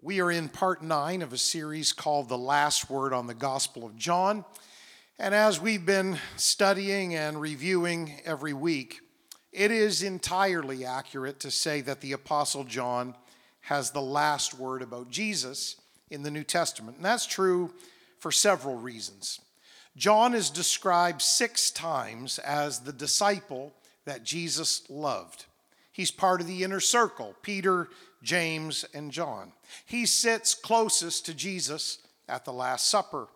We are in part nine of a series called The Last Word on the Gospel of John. And as we've been studying and reviewing every week, it is entirely accurate to say that the Apostle John has the last word about Jesus in the New Testament. And that's true for several reasons. John is described six times as the disciple that Jesus loved. He's part of the inner circle Peter, James, and John. He sits closest to Jesus at the Last Supper.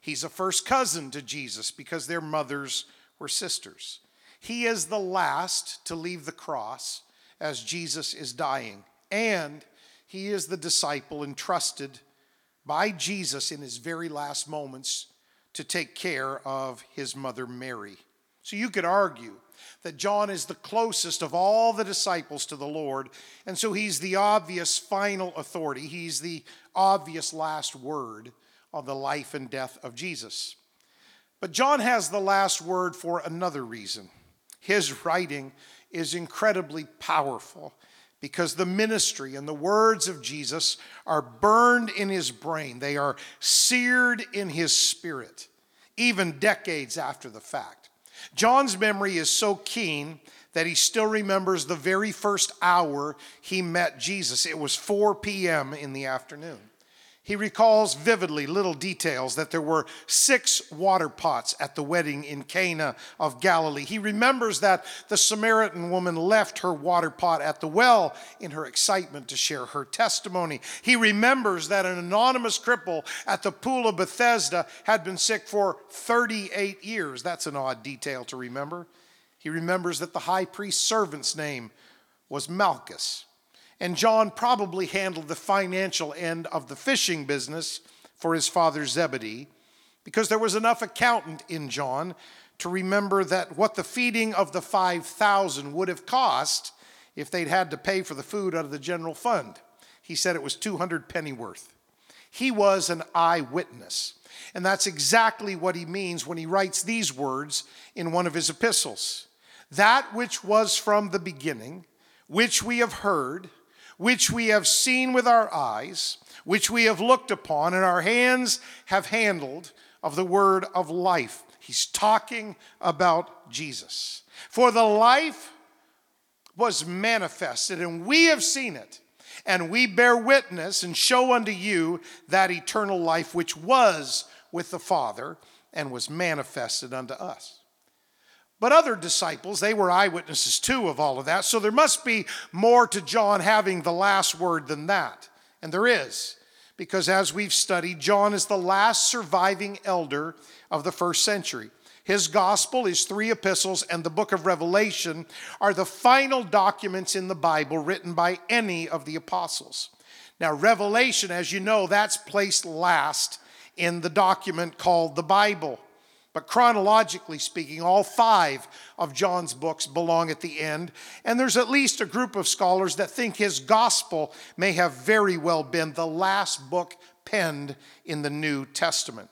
He's a first cousin to Jesus because their mothers were sisters. He is the last to leave the cross as Jesus is dying. And he is the disciple entrusted by Jesus in his very last moments to take care of his mother Mary. So you could argue that John is the closest of all the disciples to the Lord, and so he's the obvious final authority. He's the obvious last word on the life and death of Jesus. But John has the last word for another reason. His writing is incredibly powerful because the ministry and the words of Jesus are burned in his brain, they are seared in his spirit, even decades after the fact. John's memory is so keen that he still remembers the very first hour he met Jesus. It was 4 p.m. in the afternoon. He recalls vividly little details that there were six water pots at the wedding in Cana of Galilee. He remembers that the Samaritan woman left her water pot at the well in her excitement to share her testimony. He remembers that an anonymous cripple at the pool of Bethesda had been sick for 38 years. That's an odd detail to remember. He remembers that the high priest's servant's name was Malchus. And John probably handled the financial end of the fishing business for his father Zebedee because there was enough accountant in John to remember that what the feeding of the 5,000 would have cost if they'd had to pay for the food out of the general fund. He said it was 200 pennyworth. He was an eyewitness. And that's exactly what he means when he writes these words in one of his epistles. That which was from the beginning, which we have heard, which we have seen with our eyes, which we have looked upon, and our hands have handled of the word of life. He's talking about Jesus. For the life was manifested, and we have seen it, and we bear witness and show unto you that eternal life which was with the Father and was manifested unto us. But other disciples, they were eyewitnesses too of all of that. So there must be more to John having the last word than that. And there is, because as we've studied, John is the last surviving elder of the first century. His gospel, his three epistles, and the book of Revelation are the final documents in the Bible written by any of the apostles. Now, Revelation, as you know, that's placed last in the document called the Bible. But chronologically speaking, all five of John's books belong at the end. And there's at least a group of scholars that think his gospel may have very well been the last book penned in the New Testament.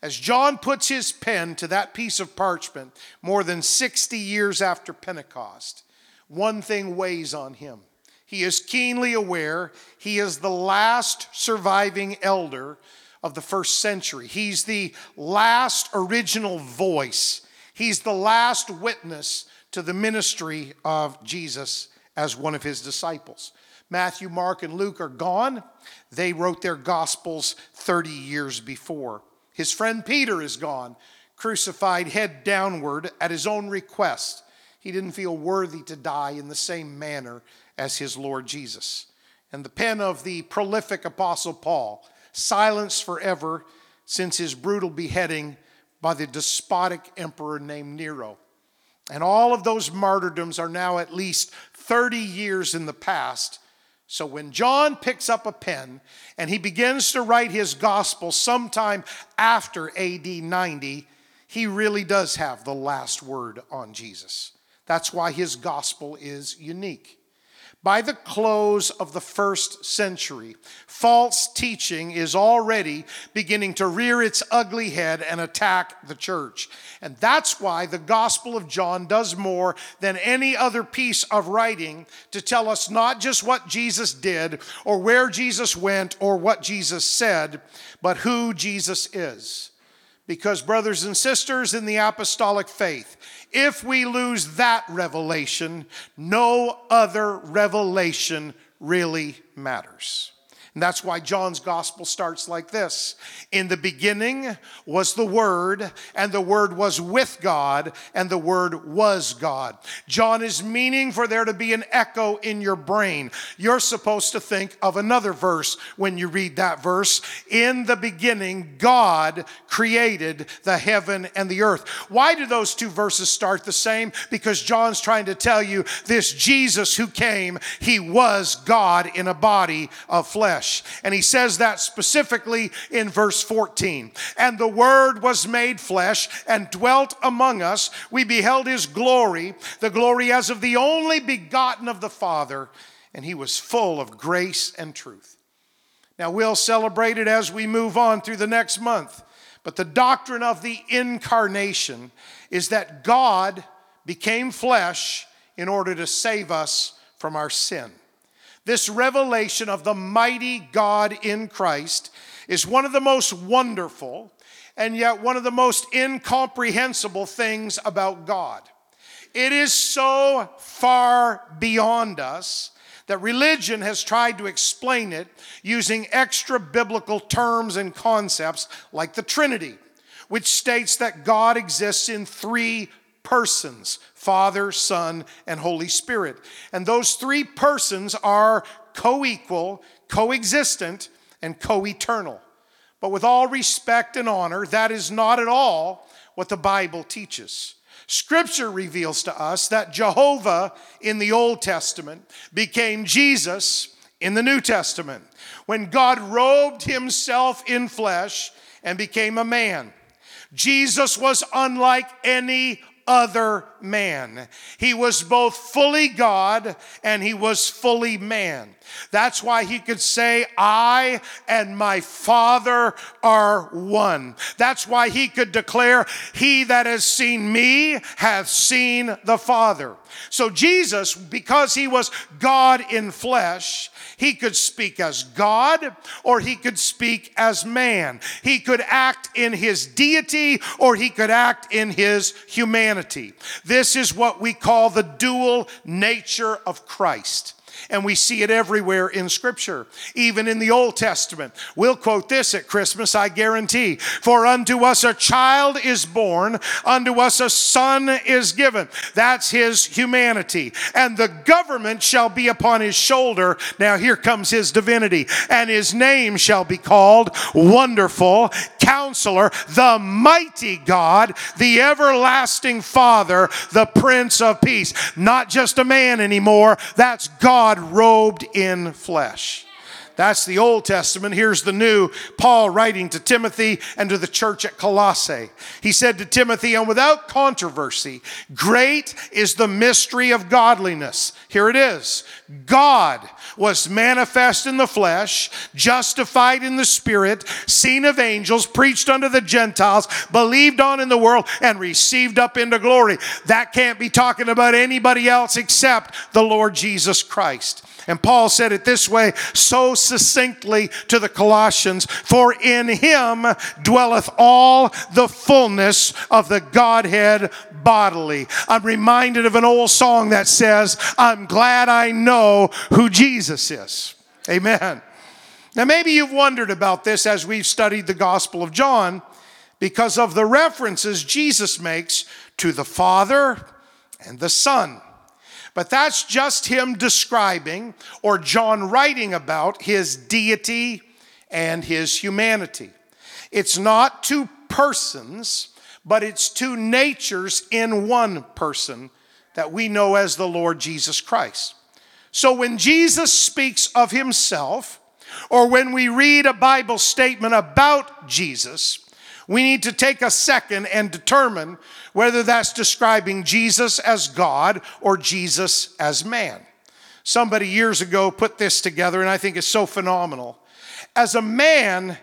As John puts his pen to that piece of parchment more than 60 years after Pentecost, one thing weighs on him. He is keenly aware he is the last surviving elder of the first century. He's the last original voice, he's the last witness to the ministry of Jesus as one of his disciples. Matthew, Mark, and Luke are gone. They wrote their gospels 30 years before. His friend Peter is gone, crucified head downward at his own request. He didn't feel worthy to die in the same manner as his Lord Jesus. And the pen of the prolific apostle Paul silenced forever since his brutal beheading by the despotic emperor named Nero. And all of those martyrdoms are now at least 30 years in the past. So when John picks up a pen and he begins to write his gospel sometime after AD 90, he really does have the last word on Jesus. That's why his gospel is unique. By the close of the first century, false teaching is already beginning to rear its ugly head and attack the church. And that's why the Gospel of John does more than any other piece of writing to tell us not just what Jesus did or where Jesus went or what Jesus said, but who Jesus is. Because, brothers and sisters in the apostolic faith, if we lose that revelation, no other revelation really matters. And that's why John's gospel starts like this In the beginning was the Word, and the Word was with God, and the Word was God. John is meaning for there to be an echo in your brain. You're supposed to think of another verse when you read that verse. In the beginning, God created the heaven and the earth. Why do those two verses start the same? Because John's trying to tell you this Jesus who came, he was God in a body of flesh flesh. And he says that specifically in verse 14. And the Word was made flesh and dwelt among us. We beheld his glory, the glory as of the only begotten of the Father, and he was full of grace and truth. Now, we'll celebrate it as we move on through the next month. But the doctrine of the incarnation is that God became flesh in order to save us from our sin. This revelation of the mighty God in Christ is one of the most wonderful and yet one of the most incomprehensible things about God. It is so far beyond us that religion has tried to explain it using extra biblical terms and concepts like the Trinity, which states that God exists in three persons Father, Son, and Holy Spirit. And those three persons are co equal, coexistent, and co eternal. But with all respect and honor, that is not at all what the Bible teaches. Scripture reveals to us that Jehovah in the Old Testament became Jesus in the New Testament when God robed himself in flesh and became a man. Jesus was unlike any other man. He was both fully God and he was fully man. That's why he could say, I and my Father are one. That's why he could declare, He that has seen me hath seen the Father. So Jesus, because he was God in flesh, he could speak as God or he could speak as man. He could act in his deity or he could act in his humanity. This is what we call the dual nature of Christ. And we see it everywhere in Scripture, even in the Old Testament. We'll quote this at Christmas, I guarantee. For unto us a child is born, unto us a son is given. That's his humanity. And the government shall be upon his shoulder. Now here comes his divinity. And his name shall be called Wonderful, Counselor, the Mighty God, the Everlasting Father, the Prince of Peace. Not just a man anymore, that's God Robed in flesh. That's the Old Testament. Here's the new. Paul writing to Timothy and to the church at Colossae. He said to Timothy, and without controversy, great is the mystery of godliness. Here it is God was manifest in the flesh, justified in the spirit, seen of angels, preached unto the Gentiles, believed on in the world, and received up into glory. That can't be talking about anybody else except the Lord Jesus Christ. And Paul said it this way so succinctly to the Colossians For in him dwelleth all the fullness of the Godhead bodily. I'm reminded of an old song that says, I'm glad I know who Jesus is. Amen. Now, maybe you've wondered about this as we've studied the Gospel of John because of the references Jesus makes to the Father and the Son. But that's just him describing or John writing about his deity and his humanity. It's not two persons, but it's two natures in one person that we know as the Lord Jesus Christ. So when Jesus speaks of himself, or when we read a Bible statement about Jesus, we need to take a second and determine whether that's describing Jesus as God or Jesus as man. Somebody years ago put this together, and I think it's so phenomenal. As a man,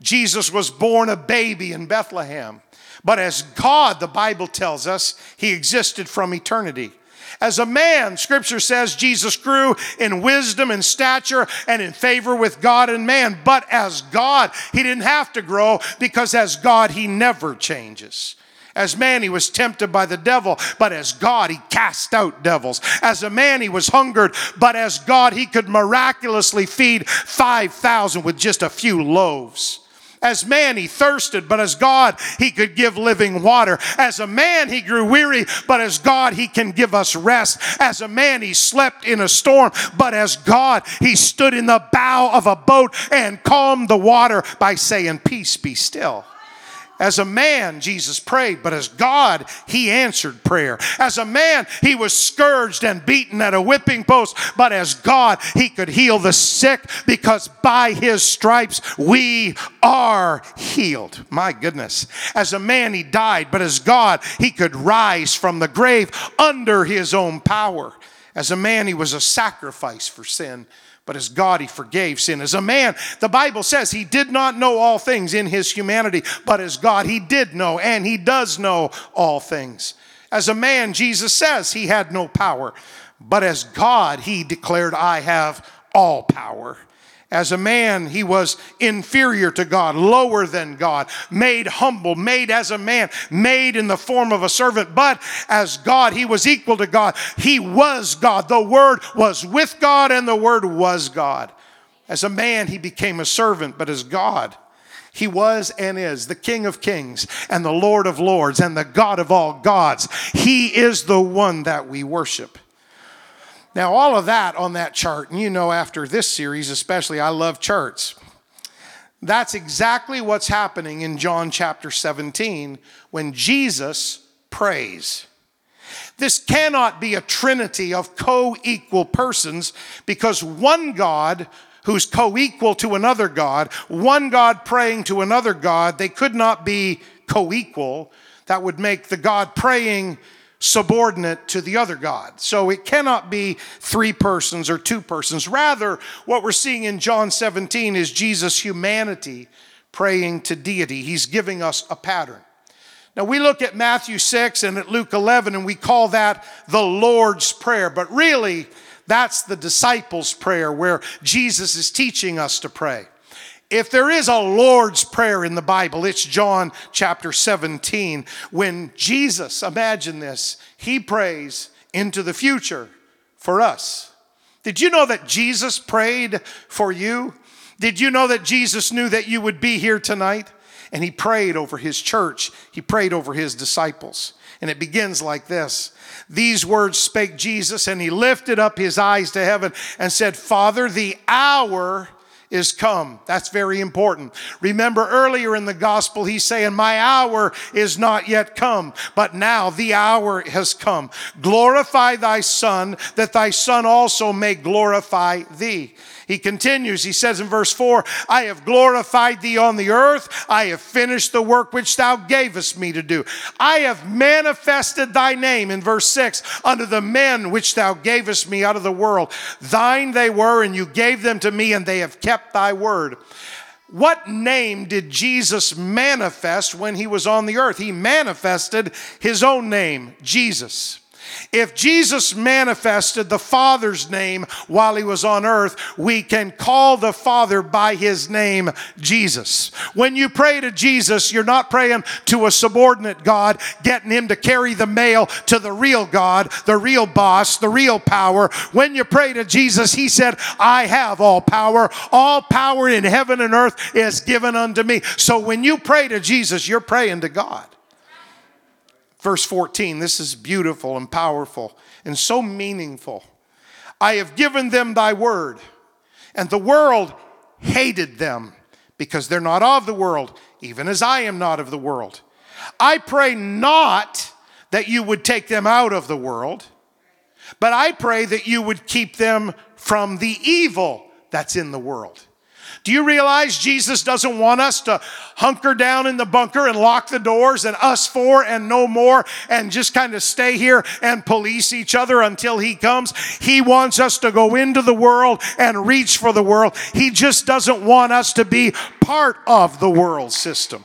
Jesus was born a baby in Bethlehem. But as God, the Bible tells us, he existed from eternity. As a man, scripture says Jesus grew in wisdom and stature and in favor with God and man. But as God, he didn't have to grow because as God, he never changes. As man, he was tempted by the devil, but as God, he cast out devils. As a man, he was hungered, but as God, he could miraculously feed 5,000 with just a few loaves. As man, he thirsted, but as God, he could give living water. As a man, he grew weary, but as God, he can give us rest. As a man, he slept in a storm, but as God, he stood in the bow of a boat and calmed the water by saying, Peace be still. As a man, Jesus prayed, but as God, he answered prayer. As a man, he was scourged and beaten at a whipping post, but as God, he could heal the sick because by his stripes we are healed. My goodness. As a man, he died, but as God, he could rise from the grave under his own power. As a man, he was a sacrifice for sin but as God, he forgave sin. As a man, the Bible says he did not know all things in his humanity, but as God, he did know, and he does know all things. As a man, Jesus says he had no power, but as God, he declared, I have all power. As a man, he was inferior to God, lower than God, made humble, made as a man, made in the form of a servant. But as God, he was equal to God. He was God. The Word was with God, and the Word was God. As a man, he became a servant, but as God, he was and is the King of kings and the Lord of lords and the God of all gods. He is the one that we worship. Now, all of that on that chart, and you know, after this series, especially, I love charts. That's exactly what's happening in John chapter 17 when Jesus prays. This cannot be a trinity of co equal persons because one God who's co equal to another God, one God praying to another God, they could not be co equal. That would make the God praying subordinate to the other God. So it cannot be three persons or two persons. Rather, what we're seeing in John 17 is Jesus' humanity praying to deity. He's giving us a pattern. Now, we look at Matthew 6 and at Luke 11, and we call that the Lord's Prayer, but really, that's the disciples' prayer where Jesus is teaching us to pray. If there is a Lord's Prayer in the Bible, it's John chapter 17 when Jesus, imagine this, he prays into the future for us. Did you know that Jesus prayed for you? Did you know that Jesus knew that you would be here tonight? And he prayed over his church, he prayed over his disciples. And it begins like this These words spake Jesus, and he lifted up his eyes to heaven and said, Father, the hour is come. That's very important. Remember earlier in the gospel, he's saying, My hour is not yet come, but now the hour has come. Glorify thy Son, that thy Son also may glorify thee. He continues, he says in verse 4 I have glorified thee on the earth, I have finished the work which thou gavest me to do. I have manifested thy name, in verse 6, unto the men which thou gavest me out of the world. Thine they were, and you gave them to me, and they have kept thy word. What name did Jesus manifest when he was on the earth? He manifested his own name, Jesus. If Jesus manifested the Father's name while he was on earth, we can call the Father by his name, Jesus. When you pray to Jesus, you're not praying to a subordinate God, getting him to carry the mail to the real God, the real boss, the real power. When you pray to Jesus, he said, I have all power. All power in heaven and earth is given unto me. So when you pray to Jesus, you're praying to God. Verse 14, this is beautiful and powerful and so meaningful. I have given them thy word, and the world hated them because they're not of the world, even as I am not of the world. I pray not that you would take them out of the world, but I pray that you would keep them from the evil that's in the world. Do you realize Jesus doesn't want us to hunker down in the bunker and lock the doors and us four and no more and just kind of stay here and police each other until He comes? He wants us to go into the world and reach for the world. He just doesn't want us to be part of the world system.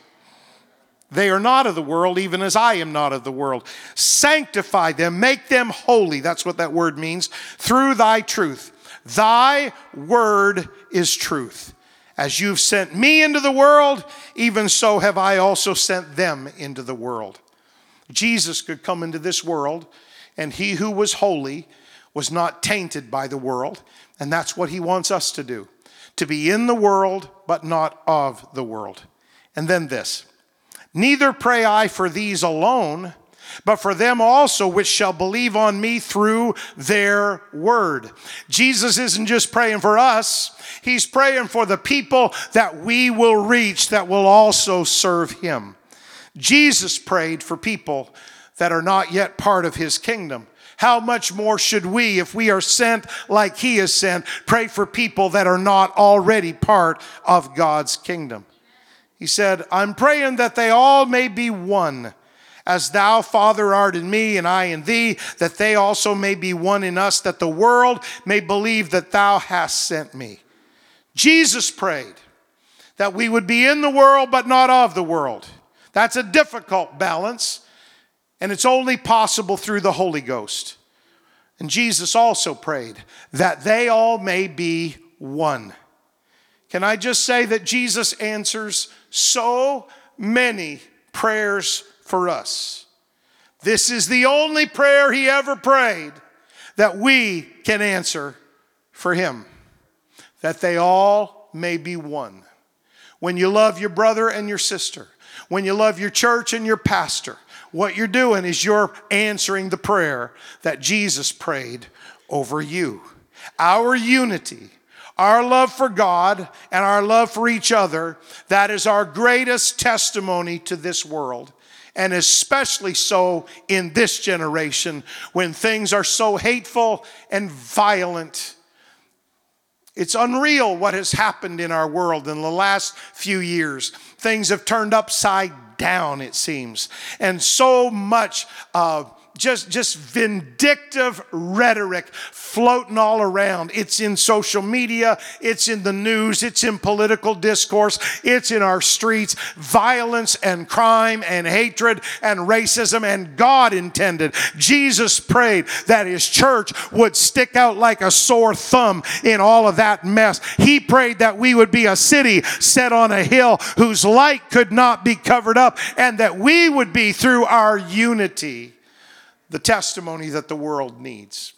They are not of the world, even as I am not of the world. Sanctify them, make them holy. That's what that word means. Through thy truth. Thy word is truth. As you've sent me into the world, even so have I also sent them into the world. Jesus could come into this world, and he who was holy was not tainted by the world. And that's what he wants us to do to be in the world, but not of the world. And then this Neither pray I for these alone but for them also which shall believe on me through their word. Jesus isn't just praying for us, he's praying for the people that we will reach that will also serve him. Jesus prayed for people that are not yet part of his kingdom. How much more should we, if we are sent like he is sent, pray for people that are not already part of God's kingdom? He said, I'm praying that they all may be one as thou, Father, art in me, and I in thee, that they also may be one in us, that the world may believe that thou hast sent me. Jesus prayed that we would be in the world, but not of the world. That's a difficult balance, and it's only possible through the Holy Ghost. And Jesus also prayed that they all may be one. Can I just say that Jesus answers so many prayers for us. This is the only prayer he ever prayed that we can answer for him, that they all may be one. When you love your brother and your sister, when you love your church and your pastor, what you're doing is you're answering the prayer that Jesus prayed over you. Our unity our love for God and our love for each other, that is our greatest testimony to this world and especially so in this generation when things are so hateful and violent. It's unreal what has happened in our world in the last few years. Things have turned upside down, it seems, and so much. Uh, just, just vindictive rhetoric floating all around. It's in social media, it's in the news, it's in political discourse, it's in our streets. Violence and crime and hatred and racism, and God intended. Jesus prayed that his church would stick out like a sore thumb in all of that mess. He prayed that we would be a city set on a hill whose light could not be covered up, and that we would be through our unity the testimony that the world needs.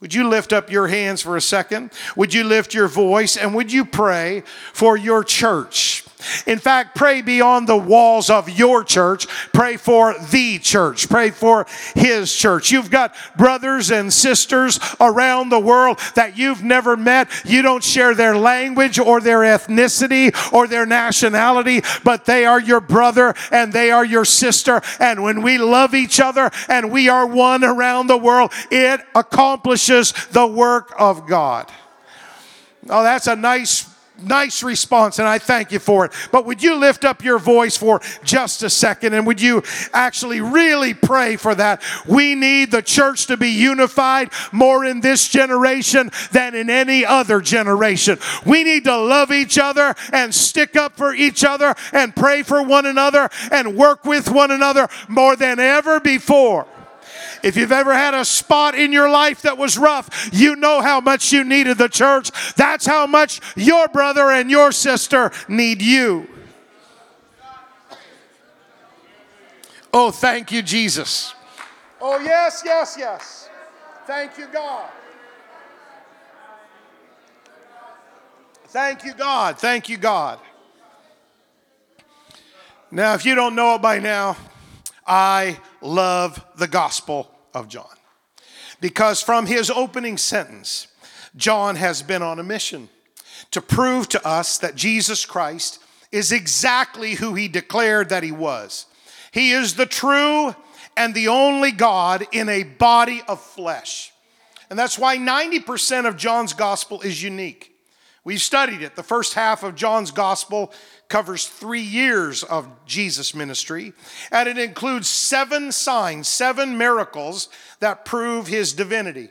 Would you lift up your hands for a second? Would you lift your voice and would you pray for your church? In fact, pray beyond the walls of your church. Pray for the church. Pray for His church. You've got brothers and sisters around the world that you've never met. You don't share their language or their ethnicity or their nationality, but they are your brother and they are your sister. And when we love each other and we are one around the world, it accomplishes the work of God. Oh, that's a nice nice response, and I thank you for it. But would you lift up your voice for just a second and would you actually really pray for that? We need the church to be unified more in this generation than in any other generation. We need to love each other and stick up for each other and pray for one another and work with one another more than ever before. If you've ever had a spot in your life that was rough, you know how much you needed the church. That's how much your brother and your sister need you. Oh, thank you, Jesus. Oh, yes, yes, yes. Thank you, God. Thank you, God. Thank you, God. Now, if you don't know it by now, I love the Gospel of John. Because from his opening sentence, John has been on a mission to prove to us that Jesus Christ is exactly who he declared that he was. He is the true and the only God in a body of flesh. And that's why 90% of John's gospel is unique. We've studied it. The first half of John's gospel covers three years of Jesus' ministry, and it includes seven signs, seven miracles that prove his divinity.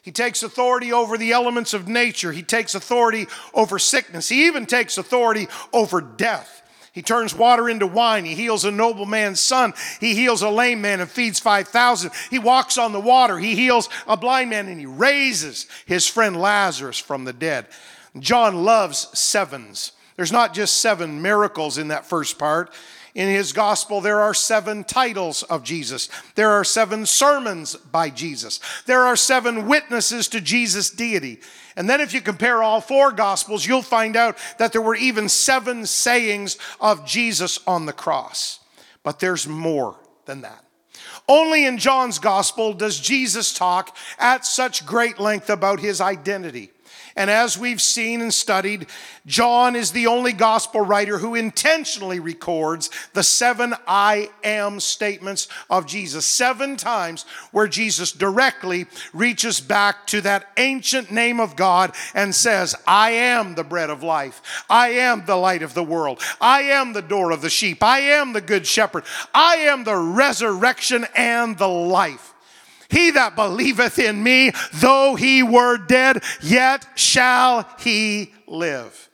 He takes authority over the elements of nature. He takes authority over sickness. He even takes authority over death. He turns water into wine. He heals a nobleman's son. He heals a lame man and feeds 5,000. He walks on the water. He heals a blind man and he raises his friend Lazarus from the dead. John loves sevens. There's not just seven miracles in that first part. In his gospel, there are seven titles of Jesus. There are seven sermons by Jesus. There are seven witnesses to Jesus' deity. And then, if you compare all four gospels, you'll find out that there were even seven sayings of Jesus on the cross. But there's more than that. Only in John's gospel does Jesus talk at such great length about his identity. And as we've seen and studied, John is the only gospel writer who intentionally records the seven I am statements of Jesus. Seven times where Jesus directly reaches back to that ancient name of God and says, I am the bread of life. I am the light of the world. I am the door of the sheep. I am the good shepherd. I am the resurrection and the life. He that believeth in me, though he were dead, yet shall he live.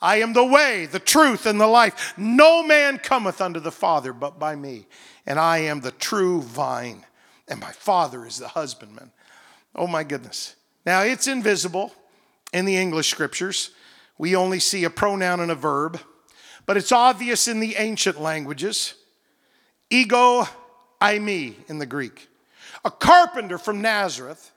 I am the way, the truth, and the life. No man cometh unto the Father but by me. And I am the true vine, and my Father is the husbandman. Oh my goodness. Now it's invisible in the English scriptures. We only see a pronoun and a verb, but it's obvious in the ancient languages. Ego, eimi in the Greek a carpenter from Nazareth,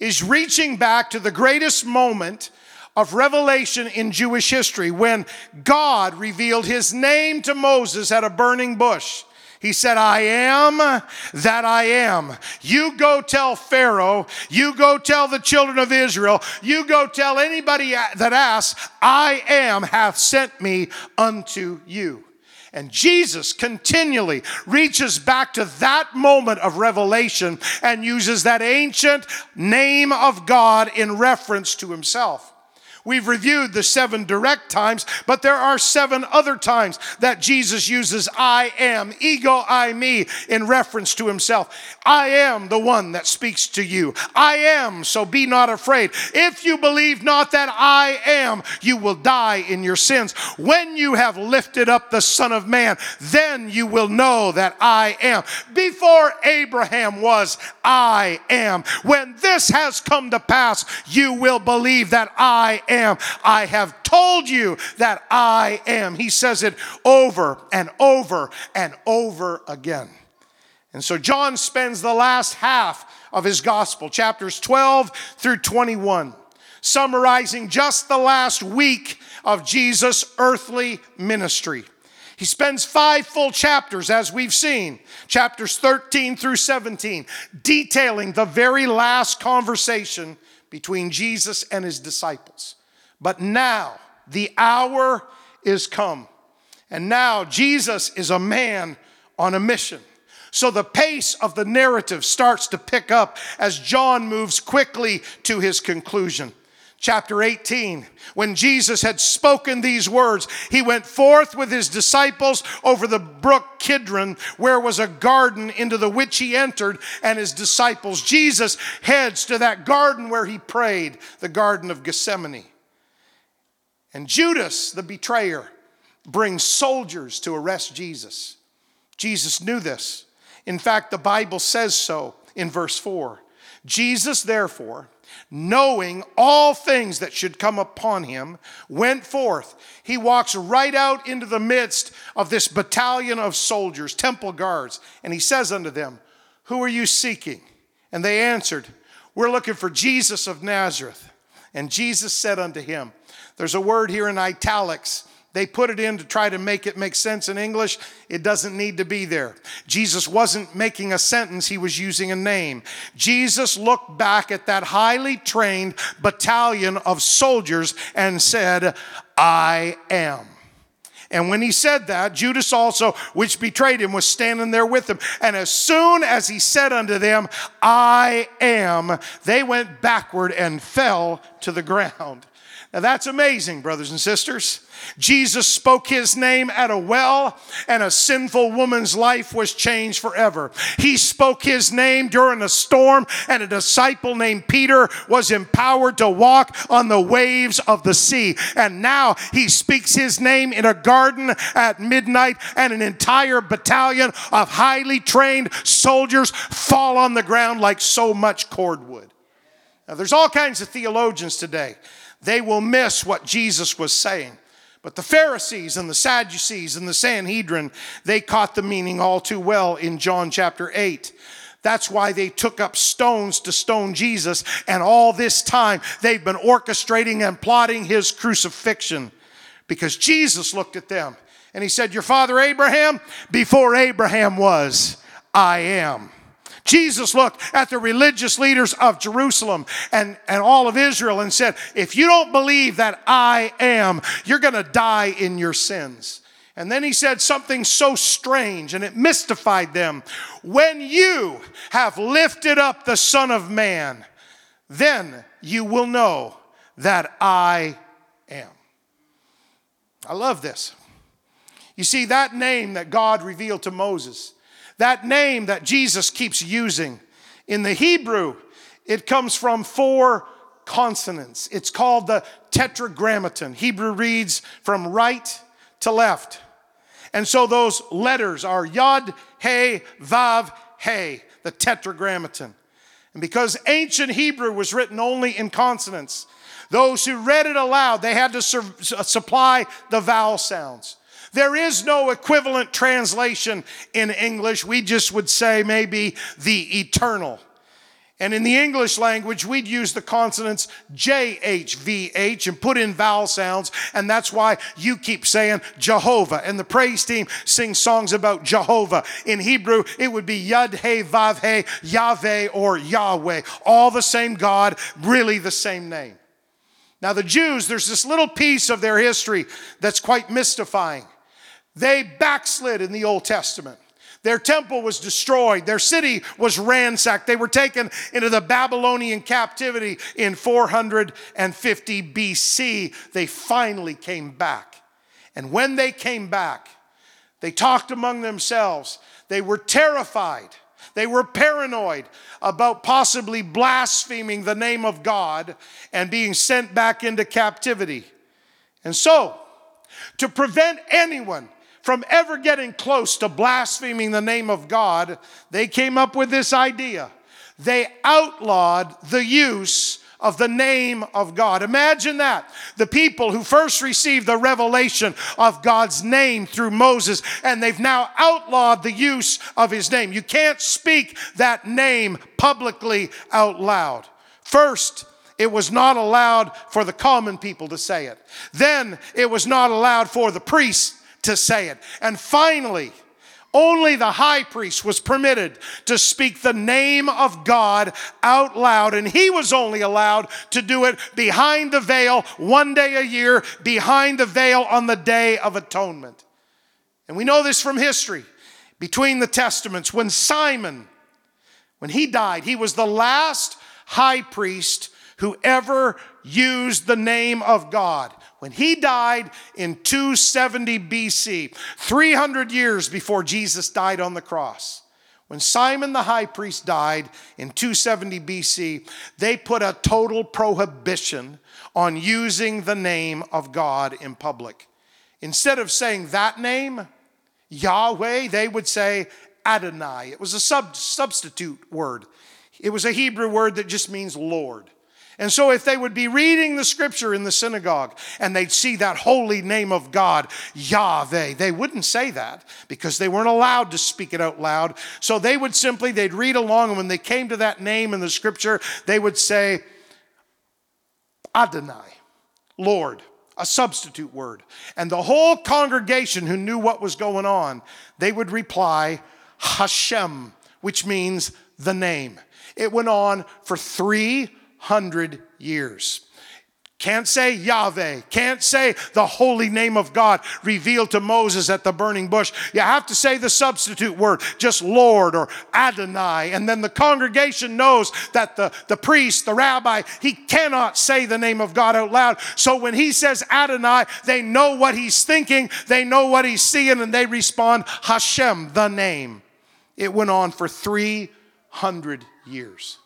is reaching back to the greatest moment of revelation in Jewish history when God revealed his name to Moses at a burning bush. He said, I am that I am. You go tell Pharaoh, you go tell the children of Israel, you go tell anybody that asks, I am hath sent me unto you. And Jesus continually reaches back to that moment of revelation and uses that ancient name of God in reference to himself. We've reviewed the seven direct times, but there are seven other times that Jesus uses I am, ego, eimi, in reference to himself. I am the one that speaks to you. I am, so be not afraid. If you believe not that I am, you will die in your sins. When you have lifted up the Son of Man, then you will know that I am. Before Abraham was, I am. When this has come to pass, you will believe that I am am. I have told you that I am. He says it over and over and over again. And so John spends the last half of his gospel, chapters 12 through 21, summarizing just the last week of Jesus' earthly ministry. He spends five full chapters, as we've seen, chapters 13 through 17, detailing the very last conversation between Jesus and his disciples. But now the hour is come. And now Jesus is a man on a mission. So the pace of the narrative starts to pick up as John moves quickly to his conclusion. Chapter 18, when Jesus had spoken these words, he went forth with his disciples over the brook Kidron, where was a garden into the which he entered, and his disciples. Jesus heads to that garden where he prayed, the Garden of Gethsemane. And Judas, the betrayer, brings soldiers to arrest Jesus. Jesus knew this. In fact, the Bible says so in verse 4. Jesus, therefore, knowing all things that should come upon him, went forth. He walks right out into the midst of this battalion of soldiers, temple guards, and he says unto them, Who are you seeking? And they answered, We're looking for Jesus of Nazareth. And Jesus said unto him, there's a word here in italics. They put it in to try to make it make sense in English. It doesn't need to be there. Jesus wasn't making a sentence, he was using a name. Jesus looked back at that highly trained battalion of soldiers and said, I am. And when he said that, Judas also, which betrayed him, was standing there with him. And as soon as he said unto them, I am, they went backward and fell to the ground. Now that's amazing, brothers and sisters. Jesus spoke his name at a well, and a sinful woman's life was changed forever. He spoke his name during a storm, and a disciple named Peter was empowered to walk on the waves of the sea. And now he speaks his name in a garden at midnight, and an entire battalion of highly trained soldiers fall on the ground like so much cordwood. Now, there's all kinds of theologians today they will miss what Jesus was saying. But the Pharisees and the Sadducees and the Sanhedrin, they caught the meaning all too well in John chapter 8. That's why they took up stones to stone Jesus, and all this time they've been orchestrating and plotting his crucifixion because Jesus looked at them and he said, Your father Abraham, before Abraham was, I am. Jesus looked at the religious leaders of Jerusalem and, and all of Israel and said, If you don't believe that I am, you're going to die in your sins. And then he said something so strange and it mystified them. When you have lifted up the Son of Man, then you will know that I am. I love this. You see, that name that God revealed to Moses that name that Jesus keeps using in the Hebrew, it comes from four consonants. It's called the tetragrammaton. Hebrew reads from right to left. And so those letters are Yod, He, Vav, He, the tetragrammaton. And because ancient Hebrew was written only in consonants, those who read it aloud, they had to su- supply the vowel sounds. There is no equivalent translation in English. We just would say maybe the eternal. And in the English language, we'd use the consonants JHVH and put in vowel sounds. And that's why you keep saying Jehovah. And the praise team sings songs about Jehovah. In Hebrew, it would be Yud He Vav He, Yahweh, or Yahweh. All the same God, really the same name. Now, the Jews, there's this little piece of their history that's quite mystifying. They backslid in the Old Testament. Their temple was destroyed. Their city was ransacked. They were taken into the Babylonian captivity in 450 BC. They finally came back. And when they came back, they talked among themselves. They were terrified. They were paranoid about possibly blaspheming the name of God and being sent back into captivity. And so, to prevent anyone from ever getting close to blaspheming the name of God, they came up with this idea. They outlawed the use of the name of God. Imagine that. The people who first received the revelation of God's name through Moses, and they've now outlawed the use of his name. You can't speak that name publicly out loud. First, it was not allowed for the common people to say it. Then it was not allowed for the priests to say it. And finally, only the high priest was permitted to speak the name of God out loud, and he was only allowed to do it behind the veil one day a year, behind the veil on the Day of Atonement. And we know this from history between the Testaments. When Simon, when he died, he was the last high priest who ever used the name of God. When he died in 270 BC, 300 years before Jesus died on the cross, when Simon the high priest died in 270 BC, they put a total prohibition on using the name of God in public. Instead of saying that name, Yahweh, they would say Adonai. It was a sub- substitute word. It was a Hebrew word that just means Lord. And so, if they would be reading the scripture in the synagogue and they'd see that holy name of God, Yahweh, they wouldn't say that because they weren't allowed to speak it out loud. So, they would simply, they'd read along, and when they came to that name in the scripture, they would say, Adonai, Lord, a substitute word. And the whole congregation who knew what was going on, they would reply, Hashem, which means the name. It went on for three hundred years. Can't say Yahweh. Can't say the holy name of God revealed to Moses at the burning bush. You have to say the substitute word, just Lord or Adonai. And then the congregation knows that the, the priest, the rabbi, he cannot say the name of God out loud. So when he says Adonai, they know what he's thinking, they know what he's seeing, and they respond Hashem, the name. It went on for 300 years.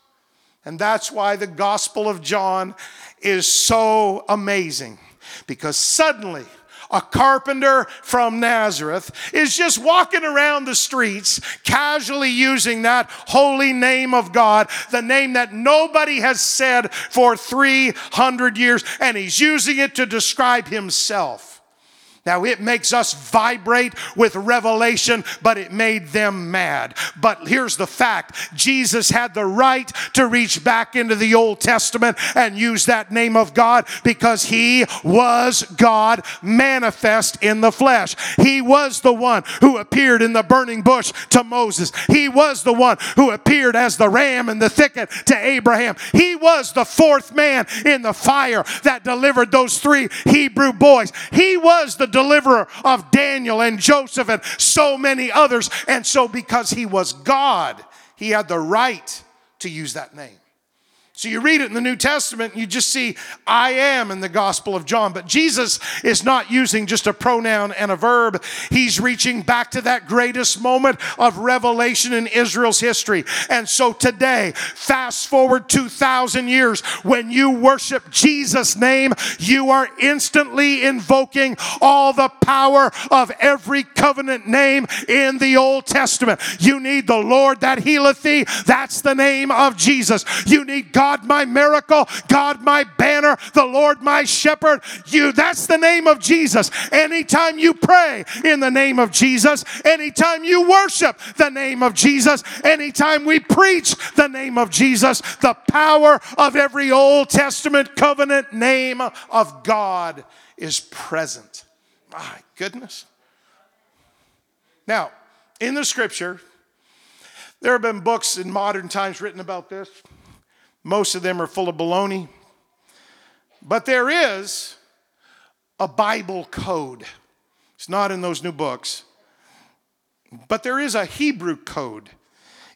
And that's why the Gospel of John is so amazing because suddenly, a carpenter from Nazareth is just walking around the streets, casually using that holy name of God, the name that nobody has said for 300 years, and he's using it to describe himself. Now, it makes us vibrate with revelation, but it made them mad. But here's the fact Jesus had the right to reach back into the Old Testament and use that name of God because he was God manifest in the flesh. He was the one who appeared in the burning bush to Moses, he was the one who appeared as the ram in the thicket to Abraham. He was the fourth man in the fire that delivered those three Hebrew boys. He was the deliverer of Daniel and Joseph and so many others. And so, because he was God, he had the right to use that name. So you read it in the New Testament, and you just see I am in the Gospel of John. But Jesus is not using just a pronoun and a verb. He's reaching back to that greatest moment of revelation in Israel's history. And so today, fast forward 2,000 years, when you worship Jesus' name, you are instantly invoking all the power of every covenant name in the Old Testament. You need the Lord that healeth thee. That's the name of Jesus. You need God God my miracle, God my banner, the Lord my shepherd. You that's the name of Jesus. Anytime you pray in the name of Jesus, anytime you worship the name of Jesus, anytime we preach the name of Jesus, the power of every Old Testament covenant name of God is present. My goodness. Now, in the scripture, there have been books in modern times written about this. Most of them are full of baloney. But there is a Bible code. It's not in those new books. But there is a Hebrew code.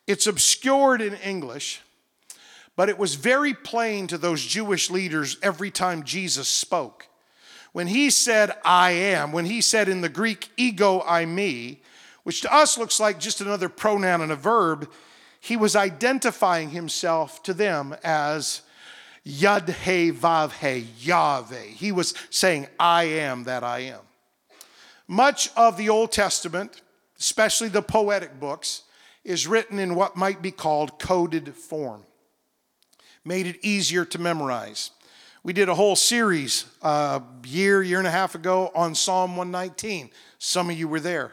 It's obscured in English, but it was very plain to those Jewish leaders every time Jesus spoke. When he said, I am, when he said in the Greek, ego eimi, which to us looks like just another pronoun and a verb, he was identifying himself to them as Yud He Vav He, Yahweh. He was saying, I am that I am. Much of the Old Testament, especially the poetic books, is written in what might be called coded form, made it easier to memorize. We did a whole series a uh, year, year and a half ago on Psalm 119. Some of you were there.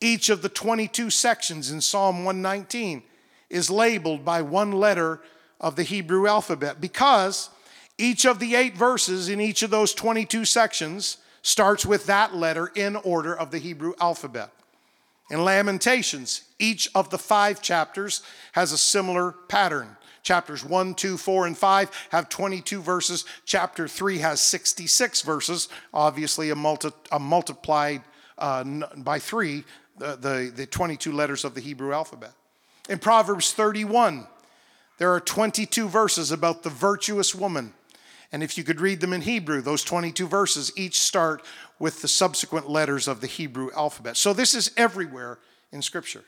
Each of the 22 sections in Psalm 119 is labeled by one letter of the Hebrew alphabet because each of the eight verses in each of those 22 sections starts with that letter in order of the Hebrew alphabet. In Lamentations, each of the five chapters has a similar pattern. Chapters 1, 2, 4, and 5 have 22 verses. Chapter 3 has 66 verses, obviously a, multi, a multiplied uh, by 3, the, the, the 22 letters of the Hebrew alphabet. In Proverbs 31, there are 22 verses about the virtuous woman. And if you could read them in Hebrew, those 22 verses each start with the subsequent letters of the Hebrew alphabet. So this is everywhere in Scripture.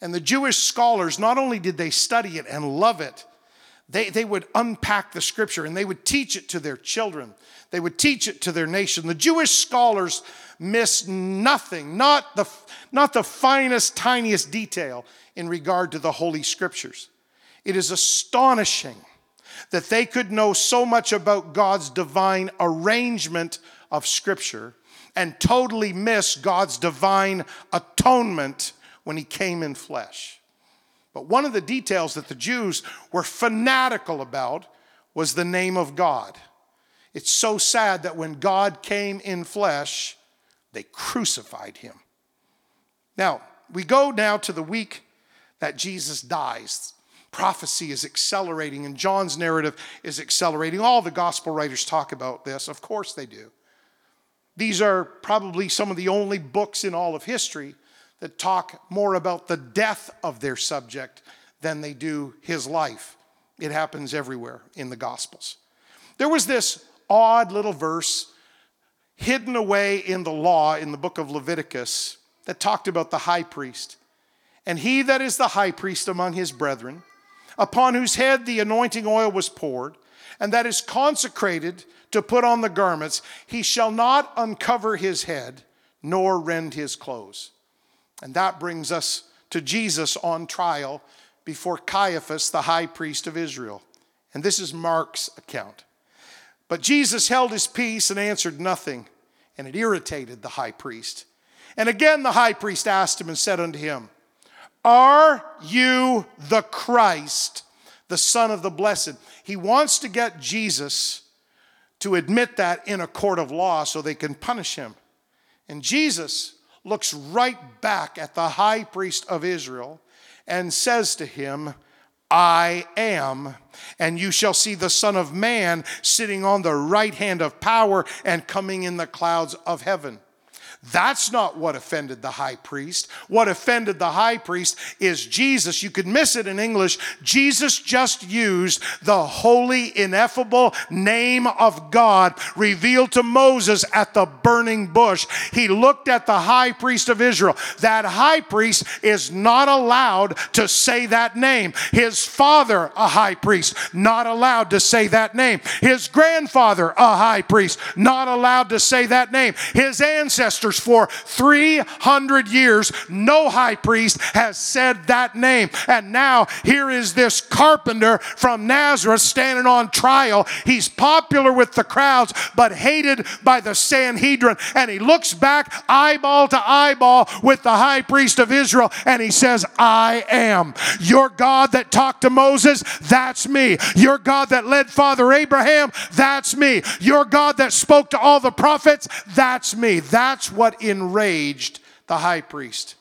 And the Jewish scholars, not only did they study it and love it, they, they would unpack the Scripture and they would teach it to their children. They would teach it to their nation. The Jewish scholars miss nothing, not the, not the finest, tiniest detail in regard to the Holy Scriptures. It is astonishing that they could know so much about God's divine arrangement of Scripture and totally miss God's divine atonement when He came in flesh. But one of the details that the Jews were fanatical about was the name of God. It's so sad that when God came in flesh, they crucified him. Now, we go now to the week that Jesus dies. Prophecy is accelerating, and John's narrative is accelerating. All the gospel writers talk about this. Of course, they do. These are probably some of the only books in all of history that talk more about the death of their subject than they do his life. It happens everywhere in the Gospels. There was this odd little verse hidden away in the law in the book of Leviticus that talked about the high priest. And he that is the high priest among his brethren, upon whose head the anointing oil was poured, and that is consecrated to put on the garments, he shall not uncover his head, nor rend his clothes. And that brings us to Jesus on trial before Caiaphas, the high priest of Israel. And this is Mark's account. But Jesus held his peace and answered nothing, and it irritated the high priest. And again the high priest asked him and said unto him, Are you the Christ, the Son of the Blessed? He wants to get Jesus to admit that in a court of law so they can punish him. And Jesus looks right back at the high priest of Israel and says to him, I am, and you shall see the Son of Man sitting on the right hand of power and coming in the clouds of heaven. That's not what offended the high priest. What offended the high priest is Jesus. You could miss it in English. Jesus just used the holy, ineffable name of God revealed to Moses at the burning bush. He looked at the high priest of Israel. That high priest is not allowed to say that name. His father, a high priest, not allowed to say that name. His grandfather, a high priest, not allowed to say that name. His ancestors, for 300 years, no high priest has said that name. And now here is this carpenter from Nazareth standing on trial. He's popular with the crowds, but hated by the Sanhedrin. And he looks back eyeball to eyeball with the high priest of Israel and he says, I am. Your God that talked to Moses, that's me. Your God that led Father Abraham, that's me. Your God that spoke to all the prophets, that's me. That's what enraged the high priest.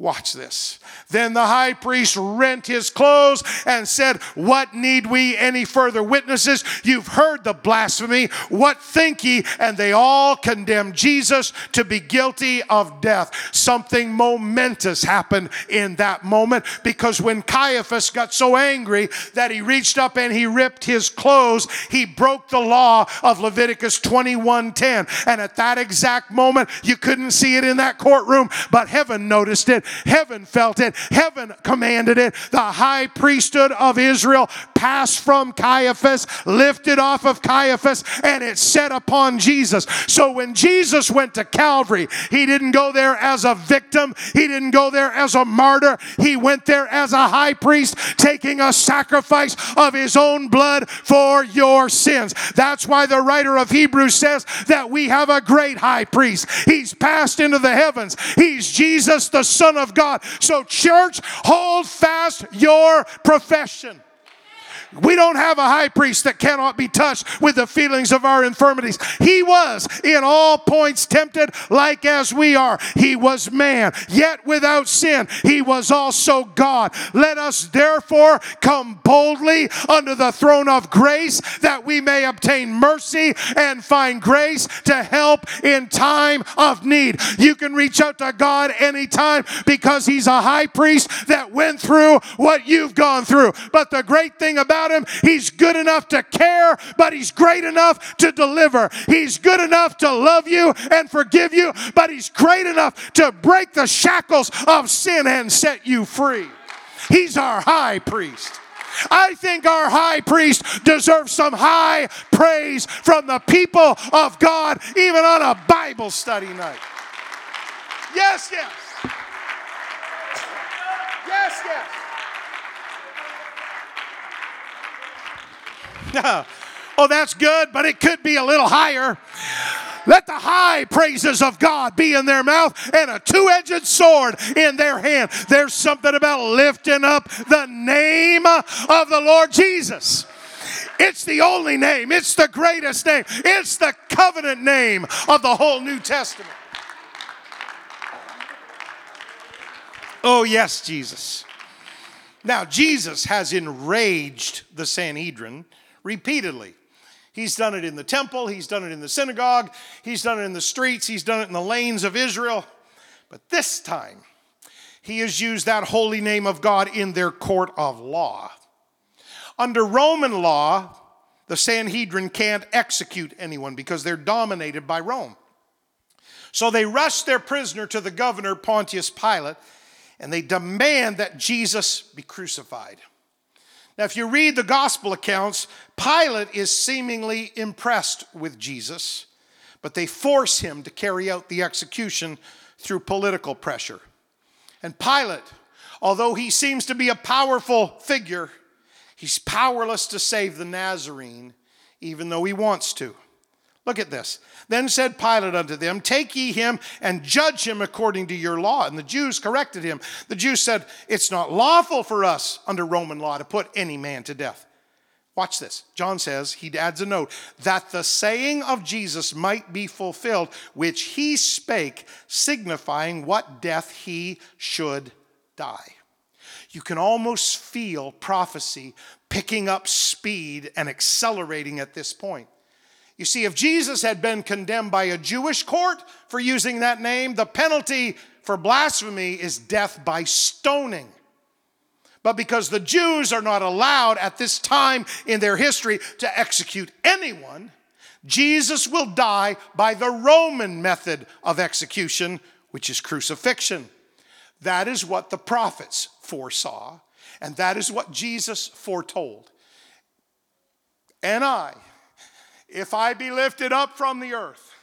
Watch this. Then the high priest rent his clothes and said, What need we any further witnesses? You've heard the blasphemy. What think ye? And they all condemned Jesus to be guilty of death. Something momentous happened in that moment because when Caiaphas got so angry that he reached up and he ripped his clothes, he broke the law of Leviticus 21:10. And at that exact moment, you couldn't see it in that courtroom, but heaven noticed it. Heaven felt it. Heaven commanded it. The high priesthood of Israel passed from Caiaphas, lifted off of Caiaphas, and it set upon Jesus. So when Jesus went to Calvary, he didn't go there as a victim, he didn't go there as a martyr. He went there as a high priest, taking a sacrifice of his own blood for your sins. That's why the writer of Hebrews says that we have a great high priest. He's passed into the heavens, he's Jesus, the Son of God. So, church, hold fast your profession. We don't have a high priest that cannot be touched with the feelings of our infirmities. He was in all points tempted like as we are. He was man, yet without sin. He was also God. Let us therefore come boldly under the throne of grace that we may obtain mercy and find grace to help in time of need. You can reach out to God anytime because He's a high priest that went through what you've gone through. But the great thing about about him. He's good enough to care, but he's great enough to deliver. He's good enough to love you and forgive you, but he's great enough to break the shackles of sin and set you free. He's our high priest. I think our high priest deserves some high praise from the people of God, even on a Bible study night. Yes, yes. Yes, yes. oh, that's good, but it could be a little higher. Let the high praises of God be in their mouth and a two edged sword in their hand. There's something about lifting up the name of the Lord Jesus. It's the only name, it's the greatest name, it's the covenant name of the whole New Testament. Oh, yes, Jesus. Now, Jesus has enraged the Sanhedrin repeatedly. He's done it in the temple, he's done it in the synagogue, he's done it in the streets, he's done it in the lanes of Israel. But this time, he has used that holy name of God in their court of law. Under Roman law, the Sanhedrin can't execute anyone because they're dominated by Rome. So they rush their prisoner to the governor, Pontius Pilate, and they demand that Jesus be crucified. Now, if you read the gospel accounts, Pilate is seemingly impressed with Jesus, but they force him to carry out the execution through political pressure. And Pilate, although he seems to be a powerful figure, he's powerless to save the Nazarene, even though he wants to. Look at this. Then said Pilate unto them, Take ye him and judge him according to your law. And the Jews corrected him. The Jews said, It's not lawful for us under Roman law to put any man to death. Watch this. John says, he adds a note, that the saying of Jesus might be fulfilled, which he spake, signifying what death he should die. You can almost feel prophecy picking up speed and accelerating at this point. You see, if Jesus had been condemned by a Jewish court for using that name, the penalty for blasphemy is death by stoning. But because the Jews are not allowed at this time in their history to execute anyone, Jesus will die by the Roman method of execution, which is crucifixion. That is what the prophets foresaw, and that is what Jesus foretold. And I, if I be lifted up from the earth,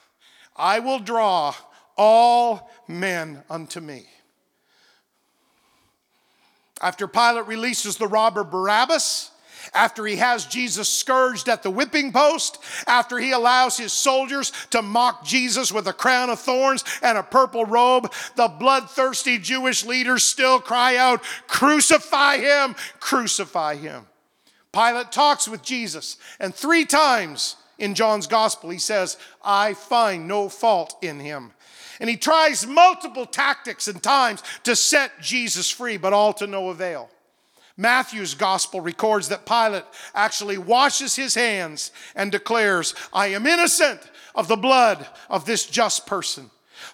I will draw all men unto me. After Pilate releases the robber Barabbas, after he has Jesus scourged at the whipping post, after he allows his soldiers to mock Jesus with a crown of thorns and a purple robe, the bloodthirsty Jewish leaders still cry out, Crucify him, crucify him. Pilate talks with Jesus, and three times in John's gospel, he says, I find no fault in him. And he tries multiple tactics and times to set Jesus free, but all to no avail. Matthew's gospel records that Pilate actually washes his hands and declares, I am innocent of the blood of this just person.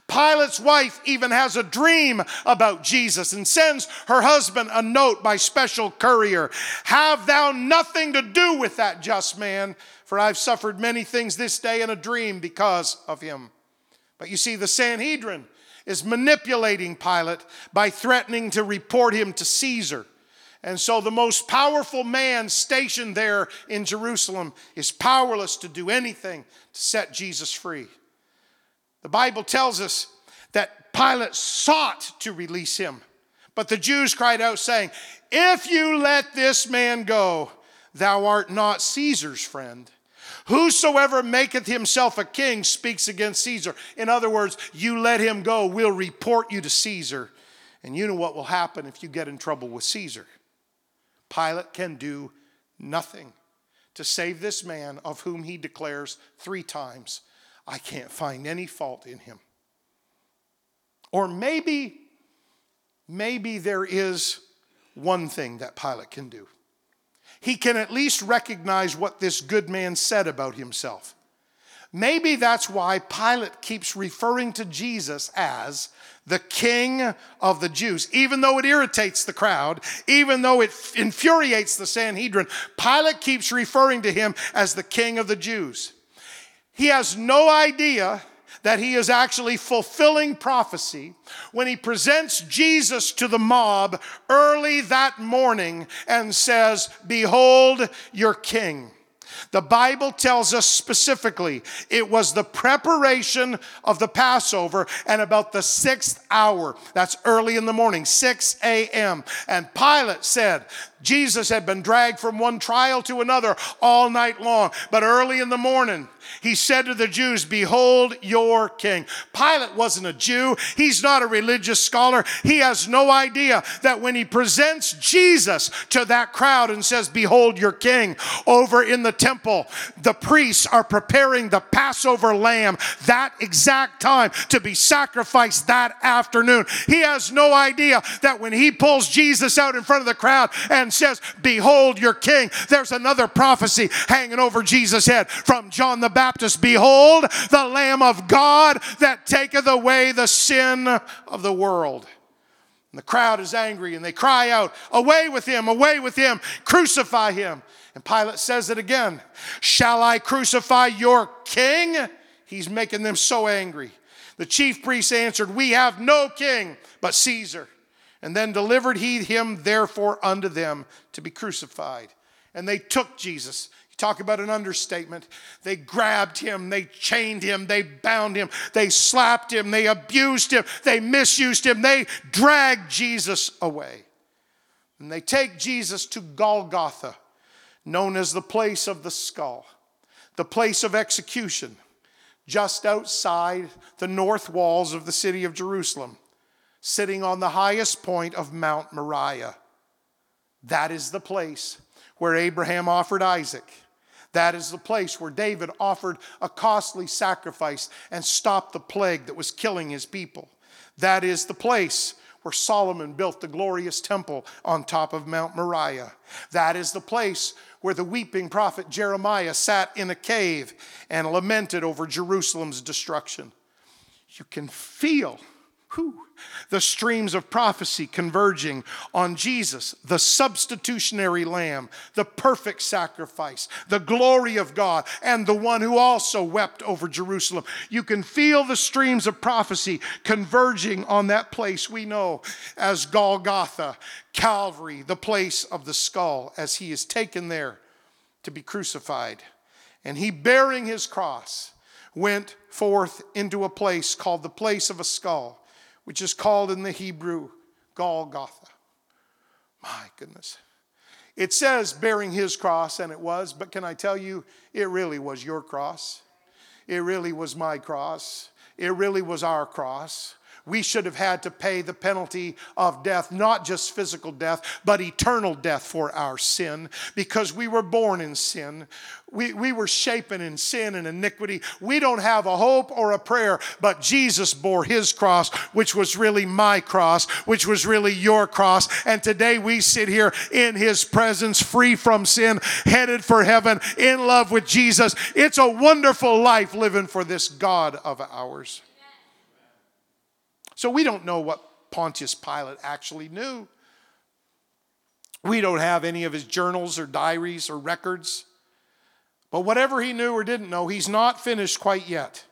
Pilate's wife even has a dream about Jesus and sends her husband a note by special courier Have thou nothing to do with that just man, for I've suffered many things this day in a dream because of him. But you see, the Sanhedrin is manipulating Pilate by threatening to report him to Caesar. And so the most powerful man stationed there in Jerusalem is powerless to do anything to set Jesus free. The Bible tells us that Pilate sought to release him, but the Jews cried out, saying, If you let this man go, thou art not Caesar's friend. Whosoever maketh himself a king speaks against Caesar. In other words, you let him go, we'll report you to Caesar. And you know what will happen if you get in trouble with Caesar. Pilate can do nothing to save this man of whom he declares three times, I can't find any fault in him. Or maybe, maybe there is one thing that Pilate can do he can at least recognize what this good man said about himself. Maybe that's why Pilate keeps referring to Jesus as the king of the Jews. Even though it irritates the crowd, even though it infuriates the Sanhedrin, Pilate keeps referring to him as the king of the Jews. He has no idea that he is actually fulfilling prophecy when he presents Jesus to the mob early that morning and says, Behold your king. The Bible tells us specifically it was the preparation of the Passover and about the sixth hour. That's early in the morning, 6 a.m. And Pilate said, Jesus had been dragged from one trial to another all night long. But early in the morning, he said to the Jews, Behold your king. Pilate wasn't a Jew. He's not a religious scholar. He has no idea that when he presents Jesus to that crowd and says, Behold your king, over in the temple, the priests are preparing the Passover lamb that exact time to be sacrificed that afternoon. He has no idea that when he pulls Jesus out in front of the crowd and says, Behold your king, there's another prophecy hanging over Jesus' head from John the Baptist Behold, the Lamb of God that taketh away the sin of the world. And the crowd is angry and they cry out, Away with him, away with him, crucify him. And Pilate says it again Shall I crucify your king? He's making them so angry. The chief priests answered, We have no king but Caesar. And then delivered he him therefore unto them to be crucified. And they took Jesus. You Talk about an understatement. They grabbed him, they chained him, they bound him, they slapped him, they abused him, they misused him, they dragged Jesus away. And they take Jesus to Golgotha, known as the place of the skull, the place of execution, just outside the north walls of the city of Jerusalem, sitting on the highest point of Mount Moriah. That is the place where Abraham offered Isaac that is the place where David offered a costly sacrifice and stopped the plague that was killing his people. That is the place where Solomon built the glorious temple on top of Mount Moriah. That is the place where the weeping prophet Jeremiah sat in a cave and lamented over Jerusalem's destruction. You can feel whew, the streams of prophecy converging on Jesus, the substitutionary lamb, the perfect sacrifice, the glory of God, and the one who also wept over Jerusalem. You can feel the streams of prophecy converging on that place we know as Golgotha, Calvary, the place of the skull, as he is taken there to be crucified. And he bearing his cross went forth into a place called the place of a skull which is called in the Hebrew Golgotha. My goodness. It says bearing his cross, and it was, but can I tell you, it really was your cross. It really was my cross. It really was our cross we should have had to pay the penalty of death, not just physical death, but eternal death for our sin, because we were born in sin. We, we were shapen in sin and iniquity. We don't have a hope or a prayer, but Jesus bore his cross, which was really my cross, which was really your cross. And today we sit here in his presence, free from sin, headed for heaven, in love with Jesus. It's a wonderful life living for this God of ours. So we don't know what Pontius Pilate actually knew. We don't have any of his journals or diaries or records. But whatever he knew or didn't know, he's not finished quite yet.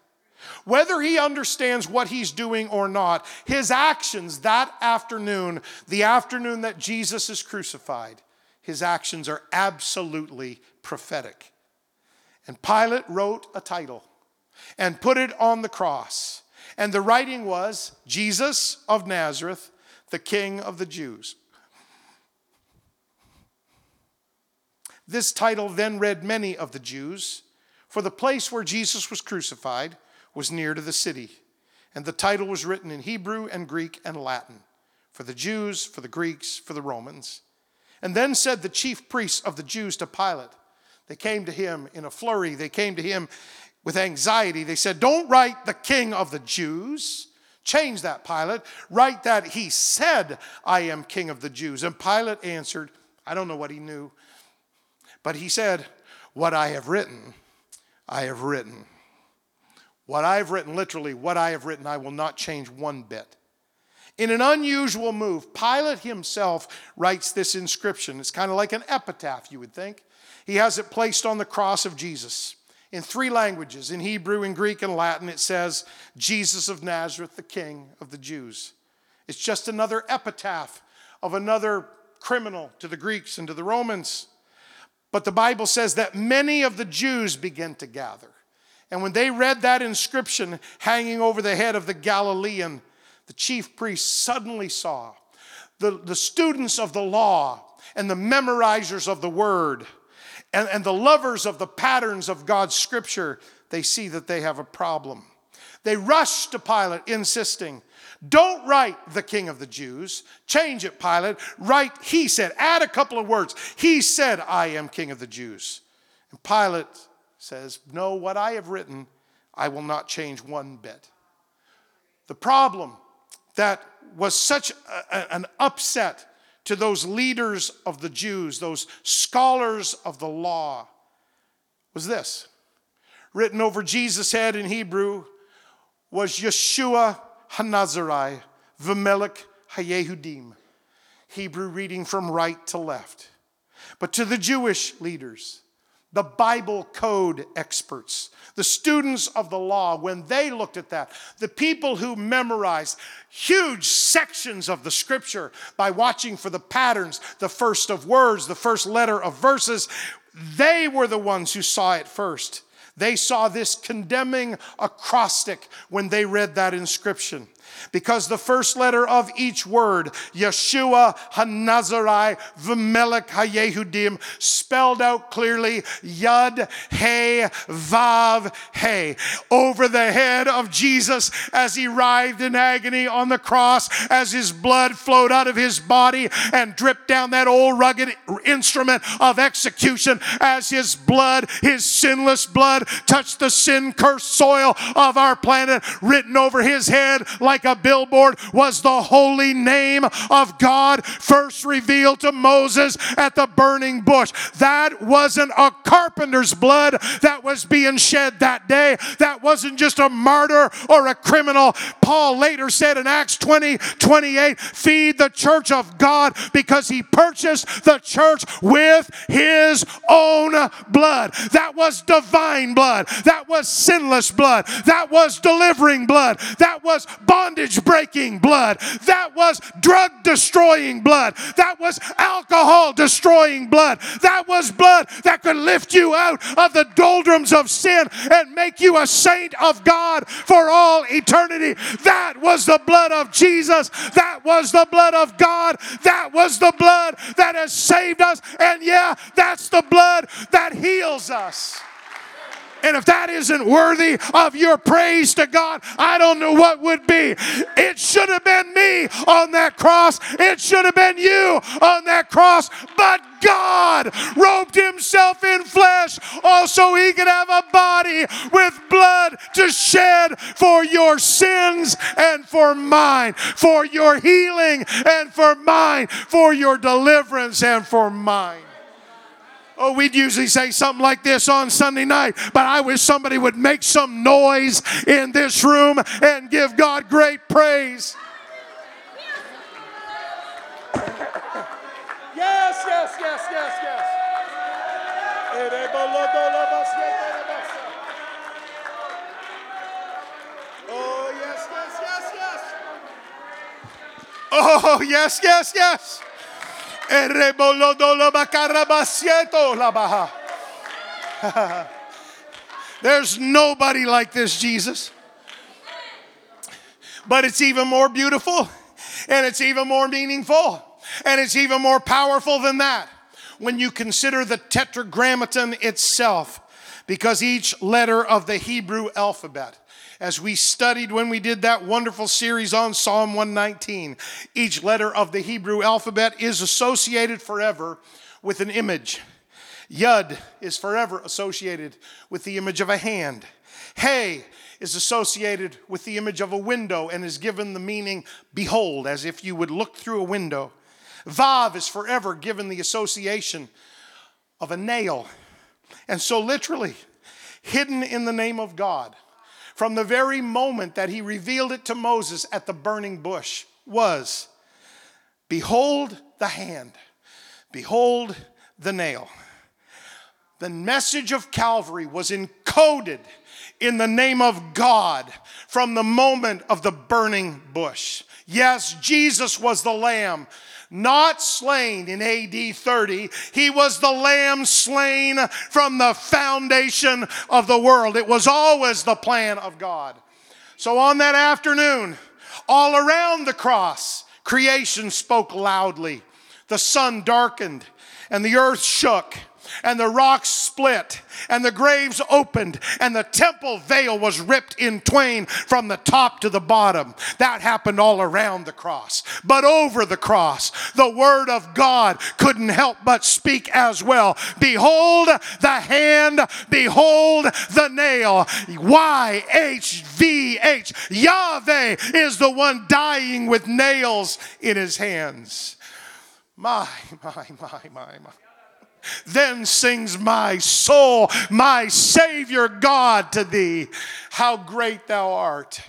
Whether he understands what he's doing or not, his actions that afternoon, the afternoon that Jesus is crucified, his actions are absolutely prophetic. And Pilate wrote a title and put it on the cross. And the writing was Jesus of Nazareth, the King of the Jews. This title then read many of the Jews, for the place where Jesus was crucified was near to the city. And the title was written in Hebrew and Greek and Latin for the Jews, for the Greeks, for the Romans. And then said the chief priests of the Jews to Pilate, they came to him in a flurry. They came to him with anxiety. They said, Don't write the king of the Jews. Change that, Pilate. Write that he said, I am king of the Jews. And Pilate answered, I don't know what he knew, but he said, What I have written, I have written. What I have written, literally, what I have written, I will not change one bit. In an unusual move, Pilate himself writes this inscription. It's kind of like an epitaph, you would think. He has it placed on the cross of Jesus in three languages in Hebrew, in Greek, and Latin. It says, Jesus of Nazareth, the King of the Jews. It's just another epitaph of another criminal to the Greeks and to the Romans. But the Bible says that many of the Jews began to gather. And when they read that inscription hanging over the head of the Galilean, the chief priest suddenly saw the, the students of the law and the memorizers of the word and, and the lovers of the patterns of God's scripture, they see that they have a problem. They rush to Pilate, insisting, Don't write the king of the Jews. Change it, Pilate. Write, he said. Add a couple of words. He said, I am king of the Jews. And Pilate says, No, what I have written, I will not change one bit. The problem that was such a, an upset to those leaders of the Jews, those scholars of the law, was this. Written over Jesus' head in Hebrew was Yeshua Hanazarai, Vimelech Hayehudim. Hebrew reading from right to left. But to the Jewish leaders, the Bible code experts, the students of the law, when they looked at that, the people who memorized huge sections of the scripture by watching for the patterns, the first of words, the first letter of verses, they were the ones who saw it first. They saw this condemning acrostic when they read that inscription because the first letter of each word, Yeshua Hanazarai V'melech Hayehudim, spelled out clearly Yud He Vav He over the head of Jesus as he writhed in agony on the cross, as his blood flowed out of his body and dripped down that old rugged instrument of execution, as his blood, his sinless blood, touched the sin cursed soil of our planet, written over his head like a billboard was the holy name of God first revealed to Moses at the burning bush. That wasn't a carpenter's blood that was being shed that day. That wasn't just a martyr or a criminal. Paul later said in Acts 20 28, feed the church of God because he purchased the church with his own blood. That was divine blood. That was sinless blood. That was delivering blood. That was bondage breaking blood. That was drug destroying blood. That was alcohol destroying blood. That was blood that could lift you out of the doldrums of sin and make you a saint of God for all eternity. That was the blood of Jesus. That was the blood of God. That was the blood that has saved us. And yeah, that's the blood that heals us. And if that isn't worthy of your praise to God, I don't know what would be. It should have been me on that cross. It should have been you on that cross. But God robed himself in flesh also he could have a body with blood to shed for your sins and for mine, for your healing and for mine, for your deliverance and for mine. Oh, we'd usually say something like this on Sunday night, but I wish somebody would make some noise in this room and give God great praise. Yes, yes, yes, yes, yes. Oh, yes, yes, yes, yes. Oh, yes, yes, yes. There's nobody like this, Jesus. But it's even more beautiful and it's even more meaningful and it's even more powerful than that when you consider the tetragrammaton itself, because each letter of the Hebrew alphabet as we studied when we did that wonderful series on Psalm 119. Each letter of the Hebrew alphabet is associated forever with an image. Yud is forever associated with the image of a hand. Hey is associated with the image of a window and is given the meaning behold, as if you would look through a window. Vav is forever given the association of a nail. And so, literally, hidden in the name of God, from the very moment that he revealed it to Moses at the burning bush was Behold the hand, behold the nail. The message of Calvary was encoded in the name of God from the moment of the burning bush. Yes, Jesus was the lamb not slain in AD 30. He was the lamb slain from the foundation of the world. It was always the plan of God. So on that afternoon, all around the cross, creation spoke loudly. the sun darkened, and the earth shook and the rocks split, and the graves opened, and the temple veil was ripped in twain from the top to the bottom. That happened all around the cross. But over the cross, the word of God couldn't help but speak as well. Behold the hand, behold the nail. Y H V H. Yahweh is the one dying with nails in his hands. My, my, my, my, my. Then sings my soul, my Savior God, to thee. How great thou art.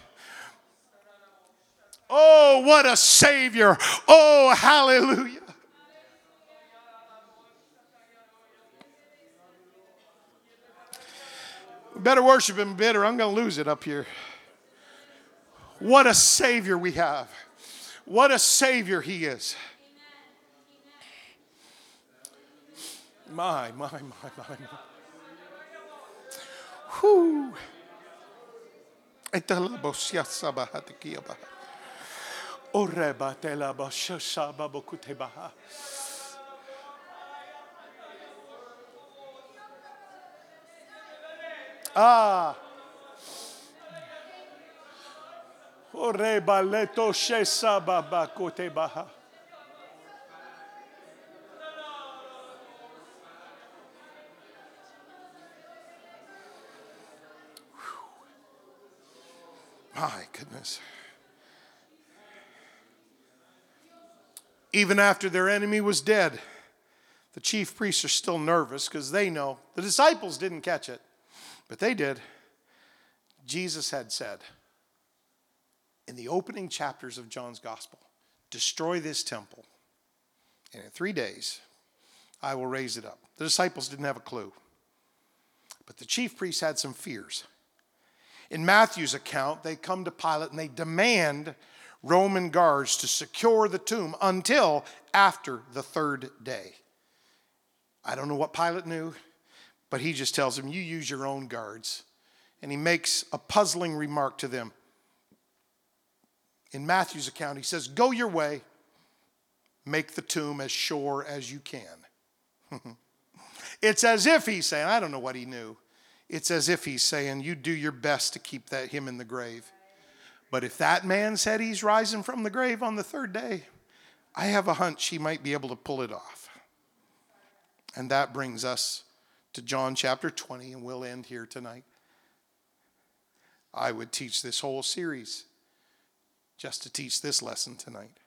Oh, what a Savior. Oh, hallelujah. better worship him better. I'm going to lose it up here. What a Savior we have. What a Savior he is. My, my, my, my, my. Whew. Etalabosia sabahatikiaba. Oreba telaba shashaba bokutebaha. Ah. My goodness. Even after their enemy was dead, the chief priests are still nervous because they know the disciples didn't catch it, but they did. Jesus had said in the opening chapters of John's gospel destroy this temple, and in three days I will raise it up. The disciples didn't have a clue, but the chief priests had some fears. In Matthew's account, they come to Pilate and they demand Roman guards to secure the tomb until after the third day. I don't know what Pilate knew, but he just tells them, You use your own guards. And he makes a puzzling remark to them. In Matthew's account, he says, Go your way, make the tomb as sure as you can. it's as if he's saying, I don't know what he knew. It's as if he's saying, You do your best to keep that him in the grave. But if that man said he's rising from the grave on the third day, I have a hunch he might be able to pull it off. And that brings us to John chapter 20, and we'll end here tonight. I would teach this whole series just to teach this lesson tonight.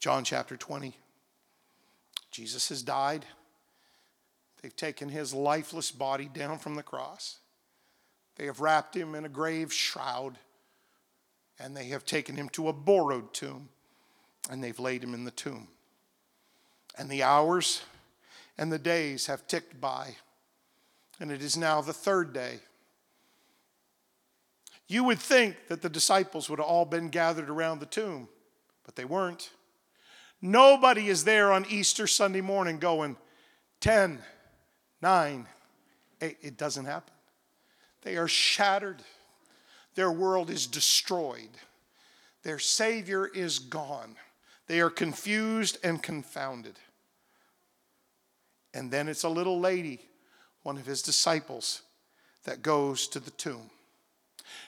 John chapter 20. Jesus has died. They've taken his lifeless body down from the cross. They have wrapped him in a grave shroud, and they have taken him to a borrowed tomb, and they've laid him in the tomb. And the hours and the days have ticked by, and it is now the third day. You would think that the disciples would have all been gathered around the tomb, but they weren't. Nobody is there on Easter Sunday morning going, 10, nine, eight. It doesn't happen. They are shattered. Their world is destroyed. Their Savior is gone. They are confused and confounded. And then it's a little lady, one of his disciples, that goes to the tomb.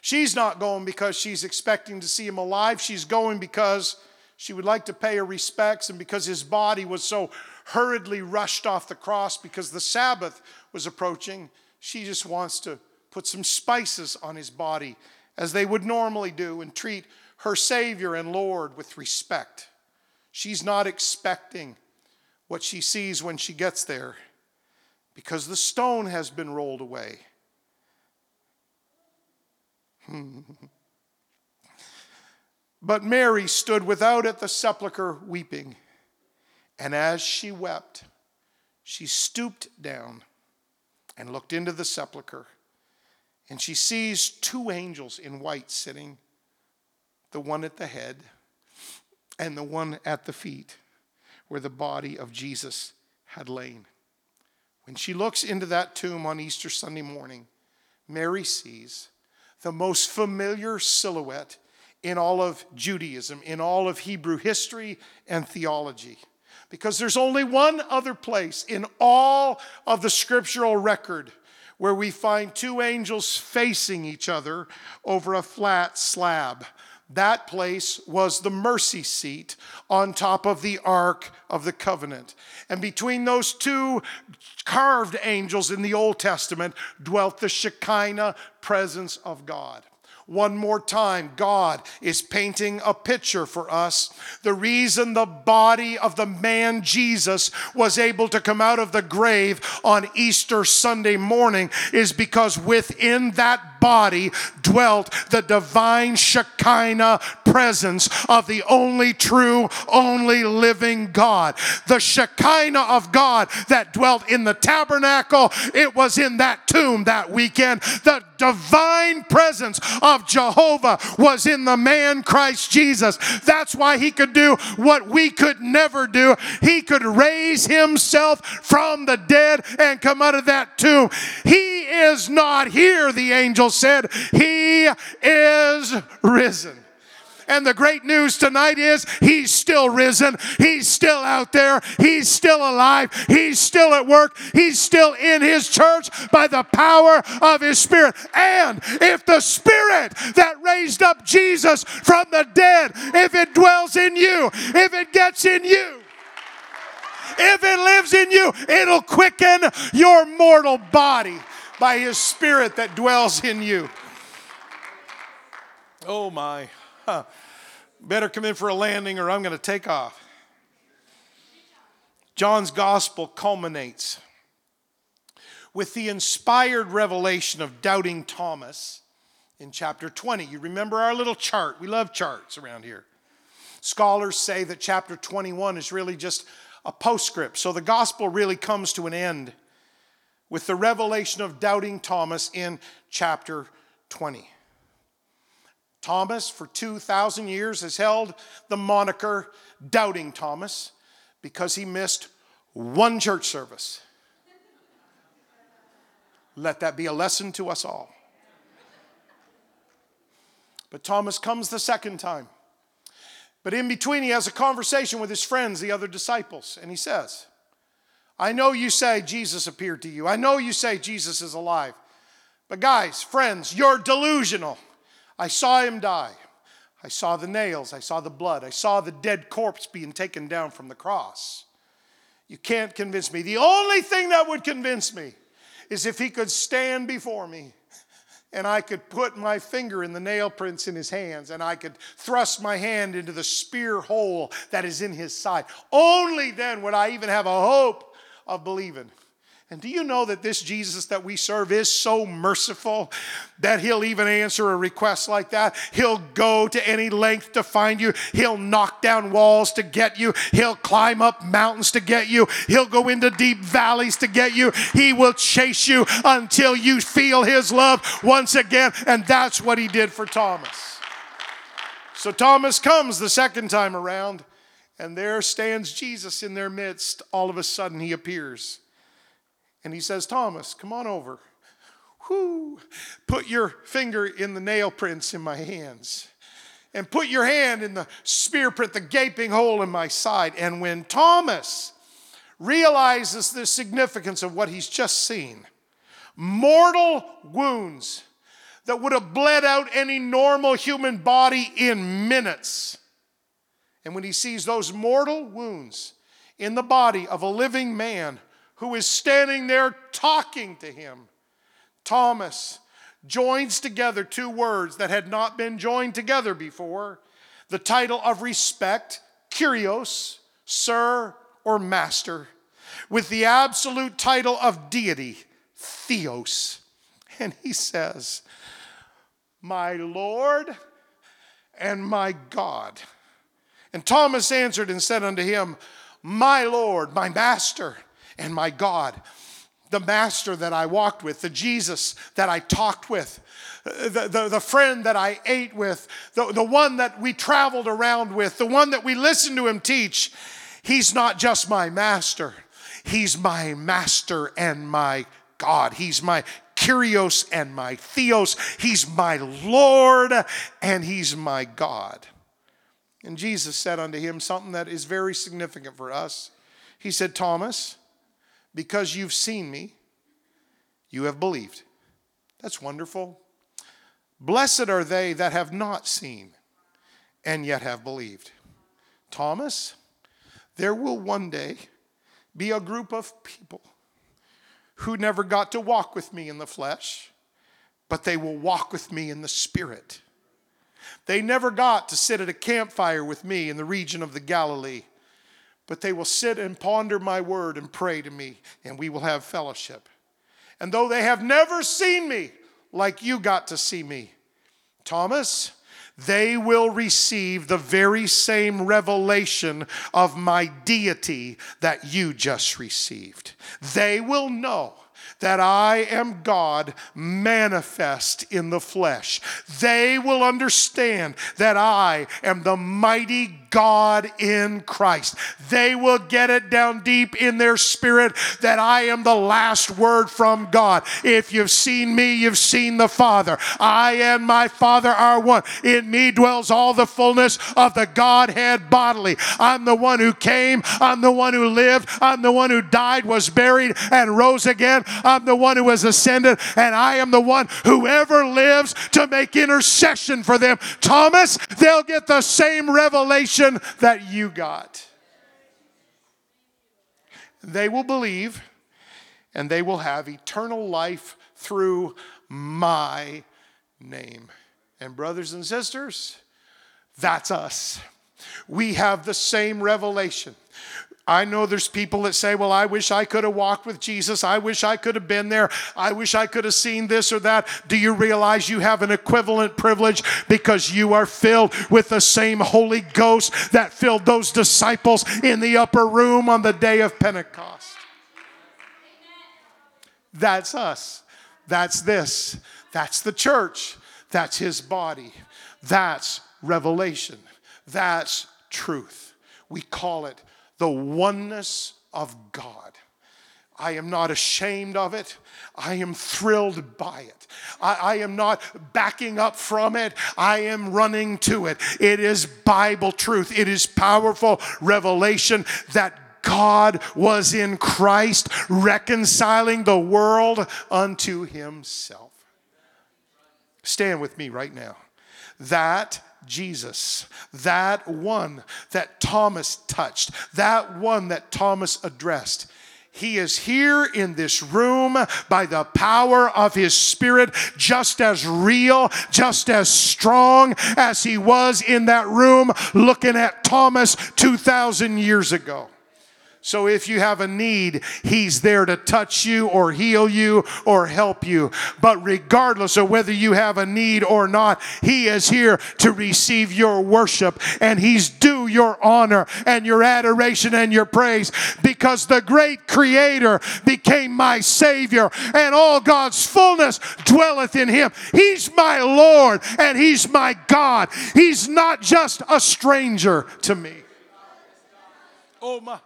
She's not going because she's expecting to see him alive. She's going because she would like to pay her respects and because his body was so hurriedly rushed off the cross because the Sabbath was approaching. She just wants to put some spices on his body as they would normally do and treat her Savior and Lord with respect. She's not expecting what she sees when she gets there because the stone has been rolled away. Hmm. But Mary stood without at the sepulchre weeping. And as she wept, she stooped down and looked into the sepulchre. And she sees two angels in white sitting, the one at the head and the one at the feet, where the body of Jesus had lain. When she looks into that tomb on Easter Sunday morning, Mary sees the most familiar silhouette in all of Judaism, in all of Hebrew history and theology. Because there's only one other place in all of the scriptural record where we find two angels facing each other over a flat slab. That place was the mercy seat on top of the Ark of the Covenant. And between those two carved angels in the Old Testament dwelt the Shekinah presence of God. One more time, God is painting a picture for us. The reason the body of the man Jesus was able to come out of the grave on Easter Sunday morning is because within that body dwelt the divine Shekinah presence of the only true, only living God. The Shekinah of God that dwelt in the tabernacle, it was in that tomb that weekend. The divine presence of Jehovah was in the man Christ Jesus. That's why he could do what we could never do. He could raise himself from the dead and come out of that tomb. He is not here, the angel said. He is risen. And the great news tonight is he's still risen. He's still out there. He's still alive. He's still at work. He's still in his church by the power of his spirit. And if the spirit that raised up Jesus from the dead, if it dwells in you, if it gets in you, if it lives in you, it'll quicken your mortal body by his spirit that dwells in you. Oh my. Huh. Better come in for a landing or I'm going to take off. John's gospel culminates with the inspired revelation of doubting Thomas in chapter 20. You remember our little chart. We love charts around here. Scholars say that chapter 21 is really just a postscript. So the gospel really comes to an end with the revelation of doubting Thomas in chapter 20. Thomas, for 2,000 years, has held the moniker Doubting Thomas because he missed one church service. Let that be a lesson to us all. But Thomas comes the second time. But in between, he has a conversation with his friends, the other disciples, and he says, I know you say Jesus appeared to you. I know you say Jesus is alive. But guys, friends, you're delusional. I saw him die. I saw the nails. I saw the blood. I saw the dead corpse being taken down from the cross. You can't convince me. The only thing that would convince me is if he could stand before me and I could put my finger in the nail prints in his hands and I could thrust my hand into the spear hole that is in his side. Only then would I even have a hope of believing. And do you know that this Jesus that we serve is so merciful that he'll even answer a request like that? He'll go to any length to find you. He'll knock down walls to get you. He'll climb up mountains to get you. He'll go into deep valleys to get you. He will chase you until you feel his love once again. And that's what he did for Thomas. So Thomas comes the second time around, and there stands Jesus in their midst. All of a sudden, he appears. And he says, Thomas, come on over. Whoo, put your finger in the nail prints in my hands. And put your hand in the spear print, the gaping hole in my side. And when Thomas realizes the significance of what he's just seen, mortal wounds that would have bled out any normal human body in minutes. And when he sees those mortal wounds in the body of a living man who is standing there talking to him. Thomas joins together two words that had not been joined together before the title of respect, Kyrios, Sir or Master, with the absolute title of deity, Theos. And he says, My Lord and my God. And Thomas answered and said unto him, My Lord, my Master and my God, the master that I walked with, the Jesus that I talked with, the, the, the, friend that I ate with, the, the one that we traveled around with, the one that we listened to him teach. He's not just my master, he's my master and my God. He's my Kyrios and my Theos. He's my Lord and He's my God. And Jesus said unto him something that is very significant for us. He said, Thomas, because you've seen me, you have believed. That's wonderful. Blessed are they that have not seen and yet have believed. Thomas, there will one day be a group of people who never got to walk with me in the flesh, but they will walk with me in the spirit. They never got to sit at a campfire with me in the region of the Galilee, but they will sit and ponder my word and pray to me, and we will have fellowship. And though they have never seen me like you got to see me, Thomas, they will receive the very same revelation of my deity that you just received. They will know that I am God manifest in the flesh. They will understand that I am the mighty God in Christ. They will get it down deep in their spirit that I am the last word from God. If you've seen me, you've seen the Father. I and my Father are one. In me dwells all the fullness of the Godhead bodily. I'm the one who came, I'm the one who lived, I'm the one who died, was buried, and rose again. I'm the one who has ascended, and I am the one who ever lives to make intercession for them. Thomas, they'll get the same revelation that you got. They will believe and they will have eternal life through my name. And, brothers and sisters, that's us. We have the same revelation. I know there's people that say, Well, I wish I could have walked with Jesus. I wish I could have been there. I wish I could have seen this or that. Do you realize you have an equivalent privilege because you are filled with the same Holy Ghost that filled those disciples in the upper room on the day of Pentecost? That's us. That's this. That's the church. That's his body. That's revelation. That's truth. We call it the oneness of God. I am not ashamed of it. I am thrilled by it. I, I, am not backing up from it. I am running to it. It is Bible truth, it is powerful revelation that God was in Christ reconciling the world unto himself. Stand with me right now. That Jesus, that one that Thomas touched, that one that Thomas addressed. He is here in this room by the power of His Spirit, just as real, just as strong as He was in that room looking at Thomas 2,000 years ago. So if you have a need, He's there to touch you or heal you or help you. But regardless of whether you have a need or not, He is here to receive your worship and He's due your honor and your adoration and your praise because the great Creator became my Savior and all God's fullness dwelleth in Him. He's my Lord and He's my God. He's not just a stranger to me. Oh my.